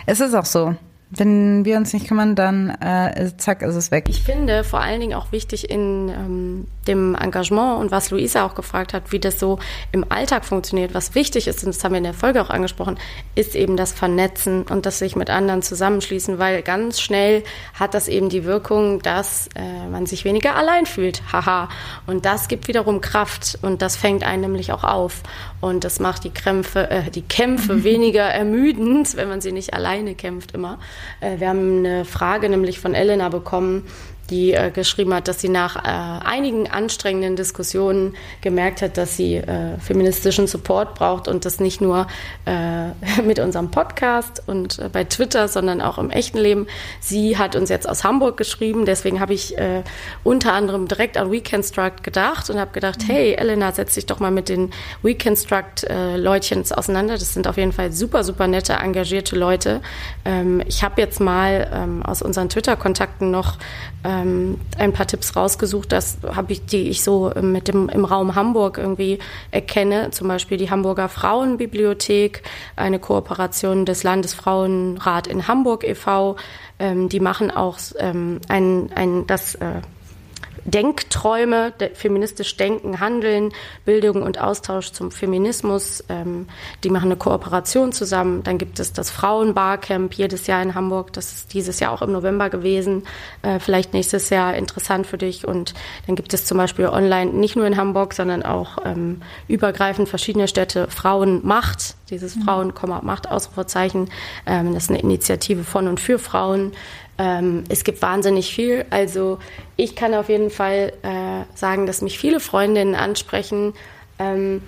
A: Es ist auch so wenn wir uns nicht kümmern, dann äh, zack, ist es weg.
B: Ich finde vor allen Dingen auch wichtig in ähm, dem Engagement und was Luisa auch gefragt hat, wie das so im Alltag funktioniert, was wichtig ist, und das haben wir in der Folge auch angesprochen, ist eben das Vernetzen und das sich mit anderen zusammenschließen, weil ganz schnell hat das eben die Wirkung, dass äh, man sich weniger allein fühlt. Haha. Und das gibt wiederum Kraft und das fängt einen nämlich auch auf. Und das macht die Krämpfe, äh, die Kämpfe weniger ermüdend, wenn man sie nicht alleine kämpft immer. Äh, wir haben eine Frage nämlich von Elena bekommen, die äh, geschrieben hat, dass sie nach äh, einigen anstrengenden Diskussionen gemerkt hat, dass sie äh, feministischen Support braucht und das nicht nur äh, [laughs] mit unserem Podcast und äh, bei Twitter, sondern auch im echten Leben. Sie hat uns jetzt aus Hamburg geschrieben, deswegen habe ich äh, unter anderem direkt an Weconstruct gedacht und habe gedacht, mhm. hey Elena, setz dich doch mal mit den Weconstruct-Leutchens auseinander. Das sind auf jeden Fall super, super nette, engagierte Leute. Ähm, ich habe jetzt mal ähm, aus unseren Twitter-Kontakten noch ähm, ein paar Tipps rausgesucht, das habe ich, die ich so mit dem im Raum Hamburg irgendwie erkenne. Zum Beispiel die Hamburger Frauenbibliothek, eine Kooperation des Landesfrauenrat in Hamburg e.V. Ähm, die machen auch ähm, ein, ein das äh, Denkträume, feministisch Denken, Handeln, Bildung und Austausch zum Feminismus. Ähm, die machen eine Kooperation zusammen. Dann gibt es das Frauenbarcamp jedes Jahr in Hamburg. Das ist dieses Jahr auch im November gewesen. Äh, vielleicht nächstes Jahr interessant für dich. Und dann gibt es zum Beispiel online nicht nur in Hamburg, sondern auch ähm, übergreifend verschiedene Städte Frauenmacht. Dieses mhm. Frauen, Macht, Ausrufezeichen. Ähm, das ist eine Initiative von und für Frauen. Ähm, es gibt wahnsinnig viel. Also ich kann auf jeden Fall äh, sagen, dass mich viele Freundinnen ansprechen, ähm,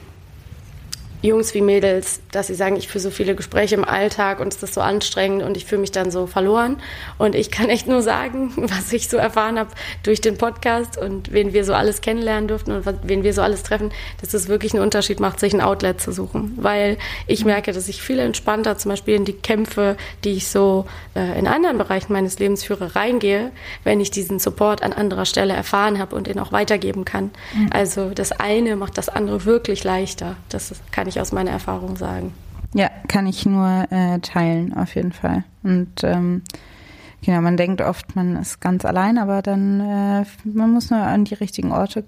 B: Jungs wie Mädels, dass sie sagen, ich führe so viele Gespräche im Alltag und es ist so anstrengend und ich fühle mich dann so verloren. Und ich kann echt nur sagen, [laughs] was ich so erfahren habe durch den Podcast und wen wir so alles kennenlernen durften und wen wir so alles treffen, dass es wirklich einen Unterschied macht, sich ein Outlet zu suchen. Weil ich merke, dass ich viel entspannter zum Beispiel in die Kämpfe, die ich so äh, in anderen Bereichen meines Lebens führe, reingehe, wenn ich diesen Support an anderer Stelle erfahren habe und den auch weitergeben kann. Mhm. Also das eine macht das andere wirklich leichter. Das kann ich ich aus meiner Erfahrung sagen.
A: Ja, kann ich nur äh, teilen, auf jeden Fall. Und ähm, genau, man denkt oft, man ist ganz allein, aber dann, äh, man muss nur an die richtigen Orte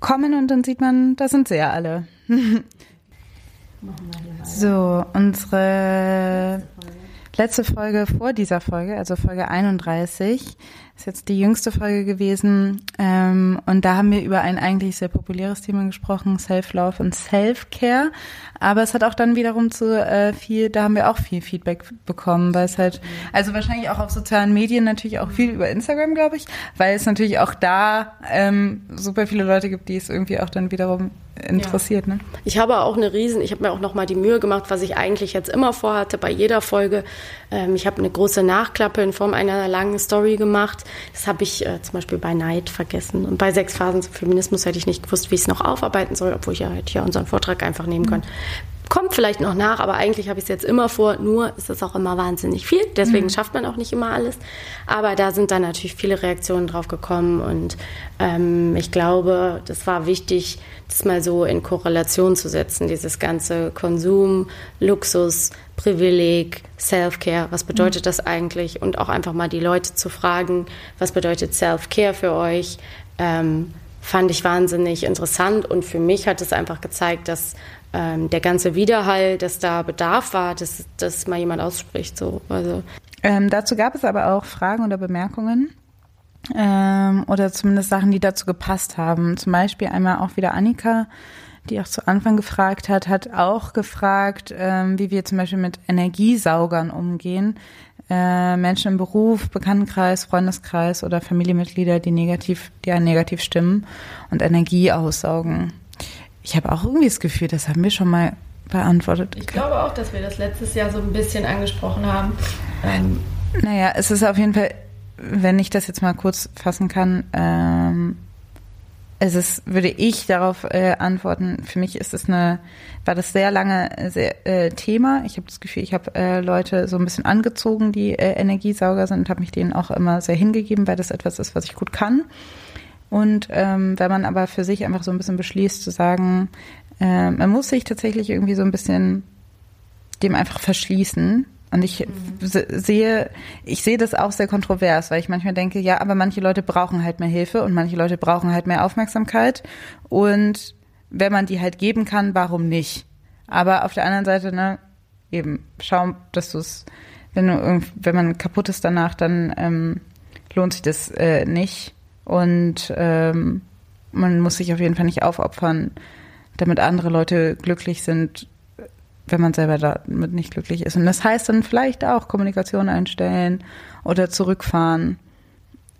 A: kommen und dann sieht man, da sind sie ja alle. [laughs] so, unsere letzte Folge vor dieser Folge, also Folge 31, ist jetzt die jüngste Folge gewesen. Ähm, und da haben wir über ein eigentlich sehr populäres Thema gesprochen, Self-Love und Self-Care. Aber es hat auch dann wiederum zu äh, viel, da haben wir auch viel Feedback bekommen, weil es halt, also wahrscheinlich auch auf sozialen Medien natürlich auch viel über Instagram, glaube ich, weil es natürlich auch da ähm, super viele Leute gibt, die es irgendwie auch dann wiederum interessiert. Ja. Ne?
B: Ich habe auch eine riesen, ich habe mir auch noch mal die Mühe gemacht, was ich eigentlich jetzt immer vorhatte bei jeder Folge. Ähm, ich habe eine große Nachklappe in Form einer langen Story gemacht. Das habe ich äh, zum Beispiel bei Neid vergessen. Und bei sechs Phasen zum Feminismus hätte ich nicht gewusst, wie ich es noch aufarbeiten soll, obwohl ich ja hätte hier unseren Vortrag einfach nehmen können. Kommt vielleicht noch nach, aber eigentlich habe ich es jetzt immer vor. Nur ist es auch immer wahnsinnig viel. Deswegen mhm. schafft man auch nicht immer alles. Aber da sind dann natürlich viele Reaktionen drauf gekommen. Und ähm, ich glaube, das war wichtig, das mal so in Korrelation zu setzen. Dieses ganze Konsum, Luxus, Privileg, Self-Care, was bedeutet mhm. das eigentlich? Und auch einfach mal die Leute zu fragen, was bedeutet Self-Care für euch? Ähm, fand ich wahnsinnig interessant und für mich hat es einfach gezeigt, dass ähm, der ganze Widerhall, dass da Bedarf war, dass, dass mal jemand ausspricht. So. Also.
A: Ähm, dazu gab es aber auch Fragen oder Bemerkungen ähm, oder zumindest Sachen, die dazu gepasst haben. Zum Beispiel einmal auch wieder Annika, die auch zu Anfang gefragt hat, hat auch gefragt, ähm, wie wir zum Beispiel mit Energiesaugern umgehen. Äh, Menschen im Beruf, Bekanntenkreis, Freundeskreis oder Familienmitglieder, die negativ, die negativ stimmen und Energie aussaugen. Ich habe auch irgendwie das Gefühl, das haben wir schon mal beantwortet.
B: Ich glaube auch, dass wir das letztes Jahr so ein bisschen angesprochen haben. Ähm
A: naja, es ist auf jeden Fall, wenn ich das jetzt mal kurz fassen kann, ähm, es ist, würde ich darauf äh, antworten, für mich ist es eine, war das sehr lange äh, sehr, äh, Thema. Ich habe das Gefühl, ich habe äh, Leute so ein bisschen angezogen, die äh, Energiesauger sind, habe mich denen auch immer sehr hingegeben, weil das etwas ist, was ich gut kann. Und ähm, wenn man aber für sich einfach so ein bisschen beschließt zu sagen, äh, man muss sich tatsächlich irgendwie so ein bisschen dem einfach verschließen Und ich sehe, ich sehe das auch sehr kontrovers, weil ich manchmal denke, ja, aber manche Leute brauchen halt mehr Hilfe und manche Leute brauchen halt mehr Aufmerksamkeit. Und wenn man die halt geben kann, warum nicht? Aber auf der anderen Seite, ne, eben, schau, dass du es, wenn du wenn man kaputt ist danach, dann ähm, lohnt sich das äh, nicht. Und ähm, man muss sich auf jeden Fall nicht aufopfern, damit andere Leute glücklich sind, wenn man selber damit nicht glücklich ist. Und das heißt dann vielleicht auch Kommunikation einstellen oder zurückfahren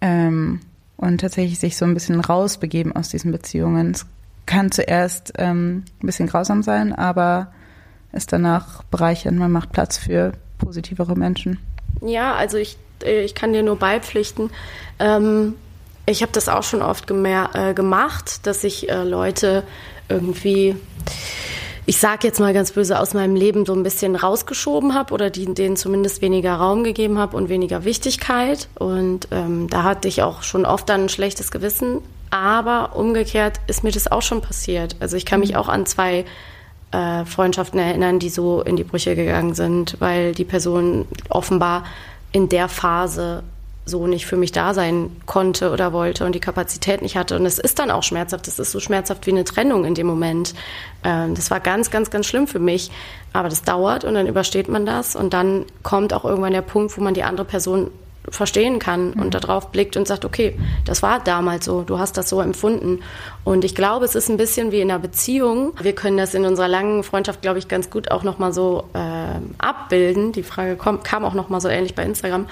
A: ähm, und tatsächlich sich so ein bisschen rausbegeben aus diesen Beziehungen. Es kann zuerst ähm, ein bisschen grausam sein, aber ist danach bereichernd. Man macht Platz für positivere Menschen.
B: Ja, also ich, äh, ich kann dir nur beipflichten. Ähm, ich habe das auch schon oft äh, gemacht, dass ich äh, Leute irgendwie, ich sage jetzt mal ganz böse, aus meinem Leben so ein bisschen rausgeschoben habe oder die, denen zumindest weniger Raum gegeben habe und weniger Wichtigkeit. Und ähm, da hatte ich auch schon oft dann ein schlechtes Gewissen. Aber umgekehrt ist mir das auch schon passiert. Also ich kann mich mhm. auch an zwei äh, Freundschaften erinnern, die so in die Brüche gegangen sind, weil die Person offenbar in der Phase so nicht für mich da sein konnte oder wollte und die Kapazität nicht hatte. Und es ist dann auch schmerzhaft. Das ist so schmerzhaft wie eine Trennung in dem Moment. Ähm, das war ganz, ganz, ganz schlimm für mich. Aber das dauert und dann übersteht man das. Und dann kommt auch irgendwann der Punkt, wo man die andere Person verstehen kann und mhm. darauf blickt und sagt, okay, das war damals so, du hast das so empfunden. Und ich glaube, es ist ein bisschen wie in einer Beziehung. Wir können das in unserer langen Freundschaft, glaube ich, ganz gut auch nochmal so äh, abbilden. Die Frage kam, kam auch nochmal so ähnlich bei Instagram.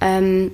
B: Ähm,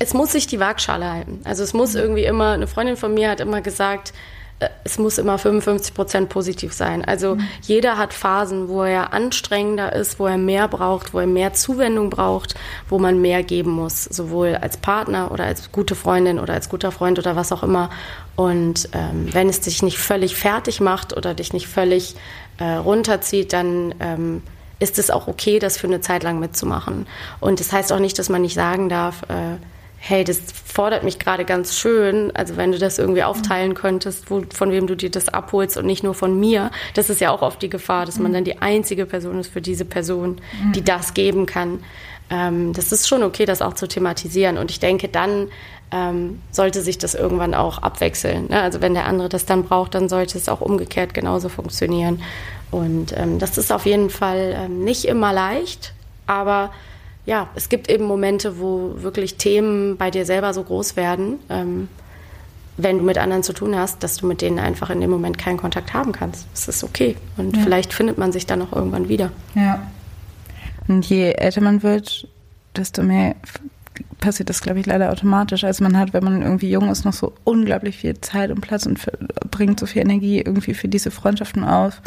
B: es muss sich die Waagschale halten. Also es muss irgendwie immer, eine Freundin von mir hat immer gesagt, äh, es muss immer 55 Prozent positiv sein. Also mhm. jeder hat Phasen, wo er anstrengender ist, wo er mehr braucht, wo er mehr Zuwendung braucht, wo man mehr geben muss, sowohl als Partner oder als gute Freundin oder als guter Freund oder was auch immer. Und ähm, wenn es dich nicht völlig fertig macht oder dich nicht völlig äh, runterzieht, dann ähm, ist es auch okay, das für eine Zeit lang mitzumachen. Und das heißt auch nicht, dass man nicht sagen darf, äh, hey, das fordert mich gerade ganz schön. Also wenn du das irgendwie aufteilen könntest, wo, von wem du dir das abholst und nicht nur von mir. Das ist ja auch oft die Gefahr, dass man dann die einzige Person ist für diese Person, die das geben kann. Ähm, das ist schon okay, das auch zu thematisieren. Und ich denke, dann ähm, sollte sich das irgendwann auch abwechseln. Ne? Also wenn der andere das dann braucht, dann sollte es auch umgekehrt genauso funktionieren. Und ähm, das ist auf jeden Fall ähm, nicht immer leicht, aber ja, es gibt eben Momente, wo wirklich Themen bei dir selber so groß werden, ähm, wenn du mit anderen zu tun hast, dass du mit denen einfach in dem Moment keinen Kontakt haben kannst. Das ist okay. Und ja. vielleicht findet man sich dann auch irgendwann wieder.
A: Ja. Und je älter man wird, desto mehr passiert das, glaube ich, leider automatisch. Also man hat, wenn man irgendwie jung ist, noch so unglaublich viel Zeit und Platz und bringt so viel Energie irgendwie für diese Freundschaften auf.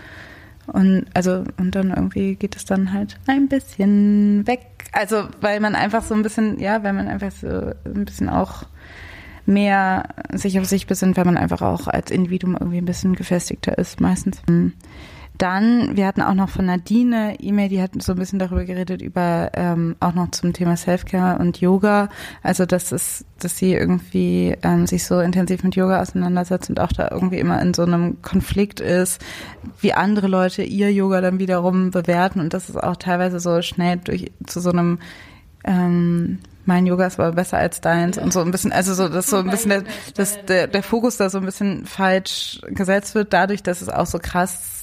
A: Und also, und dann irgendwie geht es dann halt ein bisschen weg. Also, weil man einfach so ein bisschen, ja, weil man einfach so ein bisschen auch mehr sich auf sich besinnt, weil man einfach auch als Individuum irgendwie ein bisschen gefestigter ist, meistens. Dann, wir hatten auch noch von Nadine E-Mail, die hat so ein bisschen darüber geredet, über ähm, auch noch zum Thema Selfcare und Yoga. Also dass es, dass sie irgendwie ähm, sich so intensiv mit Yoga auseinandersetzt und auch da irgendwie immer in so einem Konflikt ist, wie andere Leute ihr Yoga dann wiederum bewerten und dass es auch teilweise so schnell durch zu so einem ähm, mein Yoga ist aber besser als deins ja. und so ein bisschen, also so, dass so ein bisschen der, dass der, der Fokus da so ein bisschen falsch gesetzt wird, dadurch, dass es auch so krass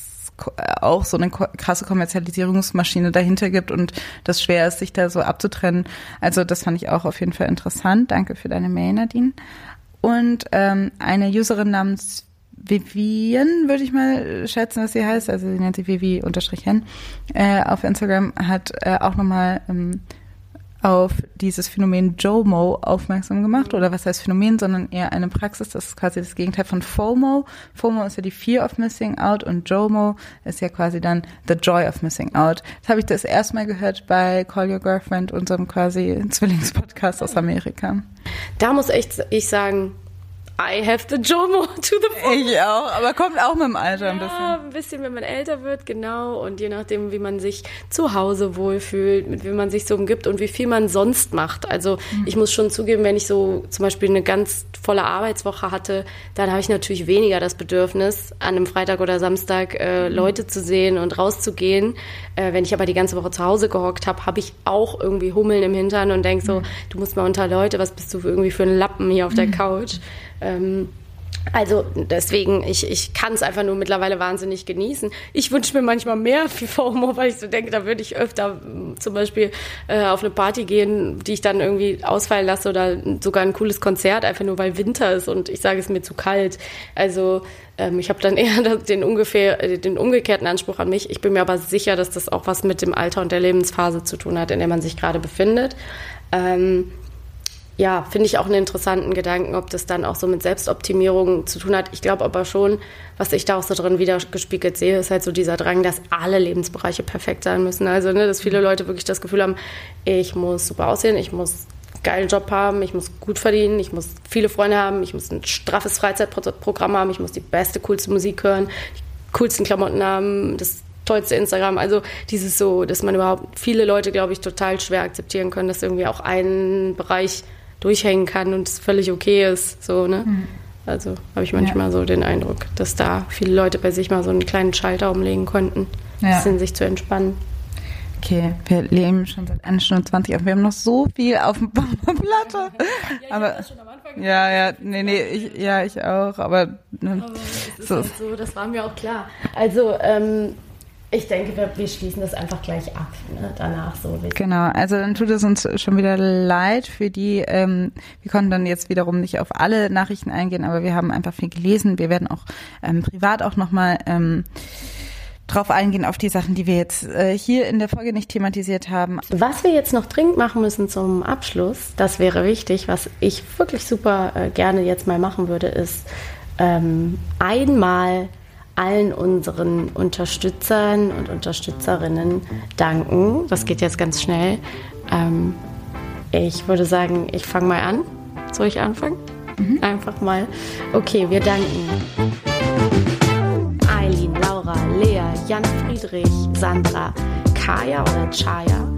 A: auch so eine krasse Kommerzialisierungsmaschine dahinter gibt und das schwer ist, sich da so abzutrennen. Also das fand ich auch auf jeden Fall interessant. Danke für deine Mail, Nadine. Und ähm, eine Userin namens Vivian, würde ich mal schätzen, dass sie heißt, also sie nennt sie Vivi-Hen, äh, auf Instagram, hat äh, auch nochmal ähm, auf dieses Phänomen JOMO aufmerksam gemacht. Oder was heißt Phänomen, sondern eher eine Praxis. Das ist quasi das Gegenteil von FOMO. FOMO ist ja die Fear of Missing Out und JOMO ist ja quasi dann the Joy of Missing Out. Das habe ich das erste Mal gehört bei Call Your Girlfriend, unserem quasi Zwillingspodcast aus Amerika.
B: Da muss echt ich sagen, I have the JOMO [laughs] to the
A: full. Ich auch, aber kommt auch mit dem Alter ein bisschen.
B: Ja, ein bisschen, wenn man älter wird, genau. Und je nachdem, wie man sich zu Hause wohlfühlt, mit wem man sich so umgibt und wie viel man sonst macht. Also mhm. ich muss schon zugeben, wenn ich so zum Beispiel eine ganz volle Arbeitswoche hatte, dann habe ich natürlich weniger das Bedürfnis, an einem Freitag oder Samstag äh, mhm. Leute zu sehen und rauszugehen. Äh, wenn ich aber die ganze Woche zu Hause gehockt habe, habe ich auch irgendwie Hummeln im Hintern und denke so, mhm. du musst mal unter Leute, was bist du irgendwie für ein Lappen hier auf der mhm. Couch? Ähm, also deswegen, ich, ich kann es einfach nur mittlerweile wahnsinnig genießen. Ich wünsche mir manchmal mehr [laughs] FOMO, weil ich so denke, da würde ich öfter mm, zum Beispiel äh, auf eine Party gehen, die ich dann irgendwie ausfallen lasse oder sogar ein cooles Konzert, einfach nur weil Winter ist und ich sage, es mir zu kalt. Also ähm, ich habe dann [laughs] eher den, ungefähr, äh, den umgekehrten Anspruch an mich. Ich bin mir aber sicher, dass das auch was mit dem Alter und der Lebensphase zu tun hat, in der man sich gerade befindet. Ähm, ja, finde ich auch einen interessanten Gedanken, ob das dann auch so mit Selbstoptimierung zu tun hat. Ich glaube aber schon, was ich da auch so drin wieder gespiegelt sehe, ist halt so dieser Drang, dass alle Lebensbereiche perfekt sein müssen. Also, ne, dass viele mhm. Leute wirklich das Gefühl haben, ich muss super aussehen, ich muss einen geilen Job haben, ich muss gut verdienen, ich muss viele Freunde haben, ich muss ein straffes Freizeitprogramm haben, ich muss die beste, coolste Musik hören, die coolsten Klamotten haben, das tollste Instagram. Also dieses so, dass man überhaupt viele Leute, glaube ich, total schwer akzeptieren können, dass irgendwie auch ein Bereich durchhängen kann und es völlig okay ist. So, ne? Mhm. Also habe ich manchmal ja. so den Eindruck, dass da viele Leute bei sich mal so einen kleinen Schalter umlegen konnten, ja. ein bisschen sich zu entspannen.
A: Okay, wir leben schon seit 1 Stunde 20, aber wir haben noch so viel auf dem [laughs] Platte.
B: ja, aber,
A: ja, ja, nee, nee, ich, ja, ich auch, aber,
B: ne, aber es ist so. Halt so, das war mir auch klar. Also, ähm, ich denke, wir, wir, schließen das einfach gleich ab, ne? danach so.
A: Genau, also dann tut es uns schon wieder leid für die, ähm, wir konnten dann jetzt wiederum nicht auf alle Nachrichten eingehen, aber wir haben einfach viel gelesen. Wir werden auch ähm, privat auch nochmal ähm, drauf eingehen, auf die Sachen, die wir jetzt äh, hier in der Folge nicht thematisiert haben.
B: Was wir jetzt noch dringend machen müssen zum Abschluss, das wäre wichtig, was ich wirklich super äh, gerne jetzt mal machen würde, ist ähm, einmal allen unseren Unterstützern und Unterstützerinnen danken. Das geht jetzt ganz schnell. Ähm, ich würde sagen, ich fange mal an. Soll ich anfangen? Mhm. Einfach mal. Okay, wir danken. Eileen, Laura, Lea, Jan Friedrich, Sandra, Kaya oder Chaya,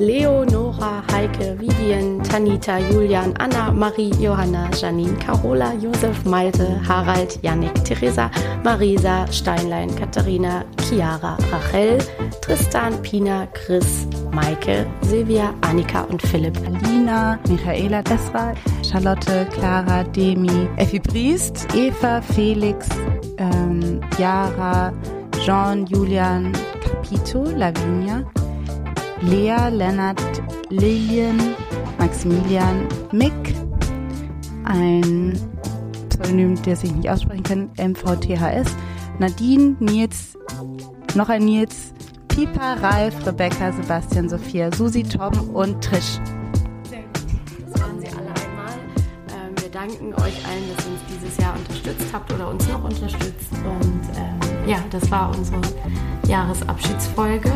B: Leonora, Heike, Vivian, Tanita, Julian, Anna, Marie, Johanna, Janine, Carola, Josef, Malte, Harald, Yannick, Theresa, Marisa, Steinlein, Katharina, Chiara, Rachel, Tristan, Pina, Chris, Maike, Silvia, Annika und Philipp.
A: Alina, Michaela, Esra, Charlotte, Clara, Demi, Effi Briest, Eva, Felix, ähm, Jean, Julian, Capito, Lavinia, Lea, Lennart, Lillian, Maximilian, Mick, ein Pseudonym, der sich nicht aussprechen kann, MVTHS, Nadine, Nils, noch ein Nils, Pipa, Ralf, Rebecca, Sebastian, Sophia, Susi, Tom und Trish.
B: Sehr gut. Das waren sie alle einmal. Ähm, wir danken euch allen, dass ihr uns dieses Jahr unterstützt habt oder uns noch unterstützt. Und ähm, ja, das war unsere Jahresabschiedsfolge.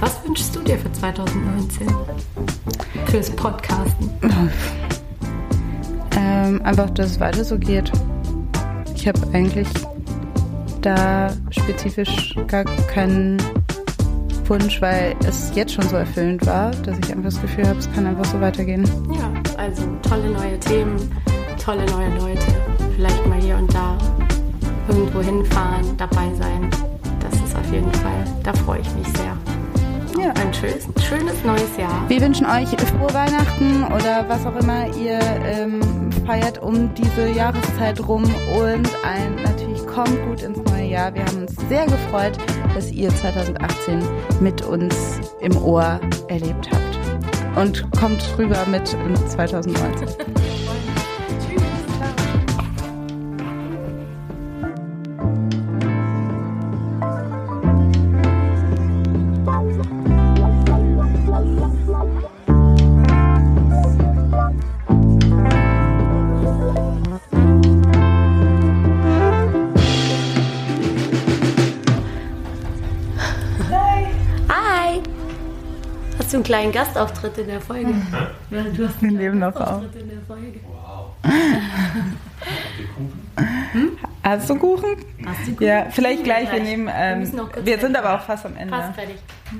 B: Was wünschst du dir für 2019? Fürs Podcasten? [laughs]
A: Ähm, einfach, dass es weiter so geht. Ich habe eigentlich da spezifisch gar keinen Wunsch, weil es jetzt schon so erfüllend war, dass ich einfach das Gefühl habe, es kann einfach so weitergehen.
B: Ja, also tolle neue Themen, tolle neue Leute, vielleicht mal hier und da irgendwo hinfahren, dabei sein auf jeden Fall. Da freue ich mich sehr. Ja. Ein schönes, schönes neues Jahr.
A: Wir wünschen euch frohe Weihnachten oder was auch immer ihr ähm, feiert um diese Jahreszeit rum und ein natürlich kommt gut ins neue Jahr. Wir haben uns sehr gefreut, dass ihr 2018 mit uns im Ohr erlebt habt. Und kommt rüber mit 2019. [laughs]
B: kleinen Gastauftritt in der Folge.
A: Ja, du hast einen kleinen Gastauftritt in der Folge. Wow. hm? Hast du Kuchen? Hast du Kuchen? Ja, vielleicht gleich. Wir nehmen. Ähm, wir, wir sind aber auch fast am Ende. Fast fertig. Hm?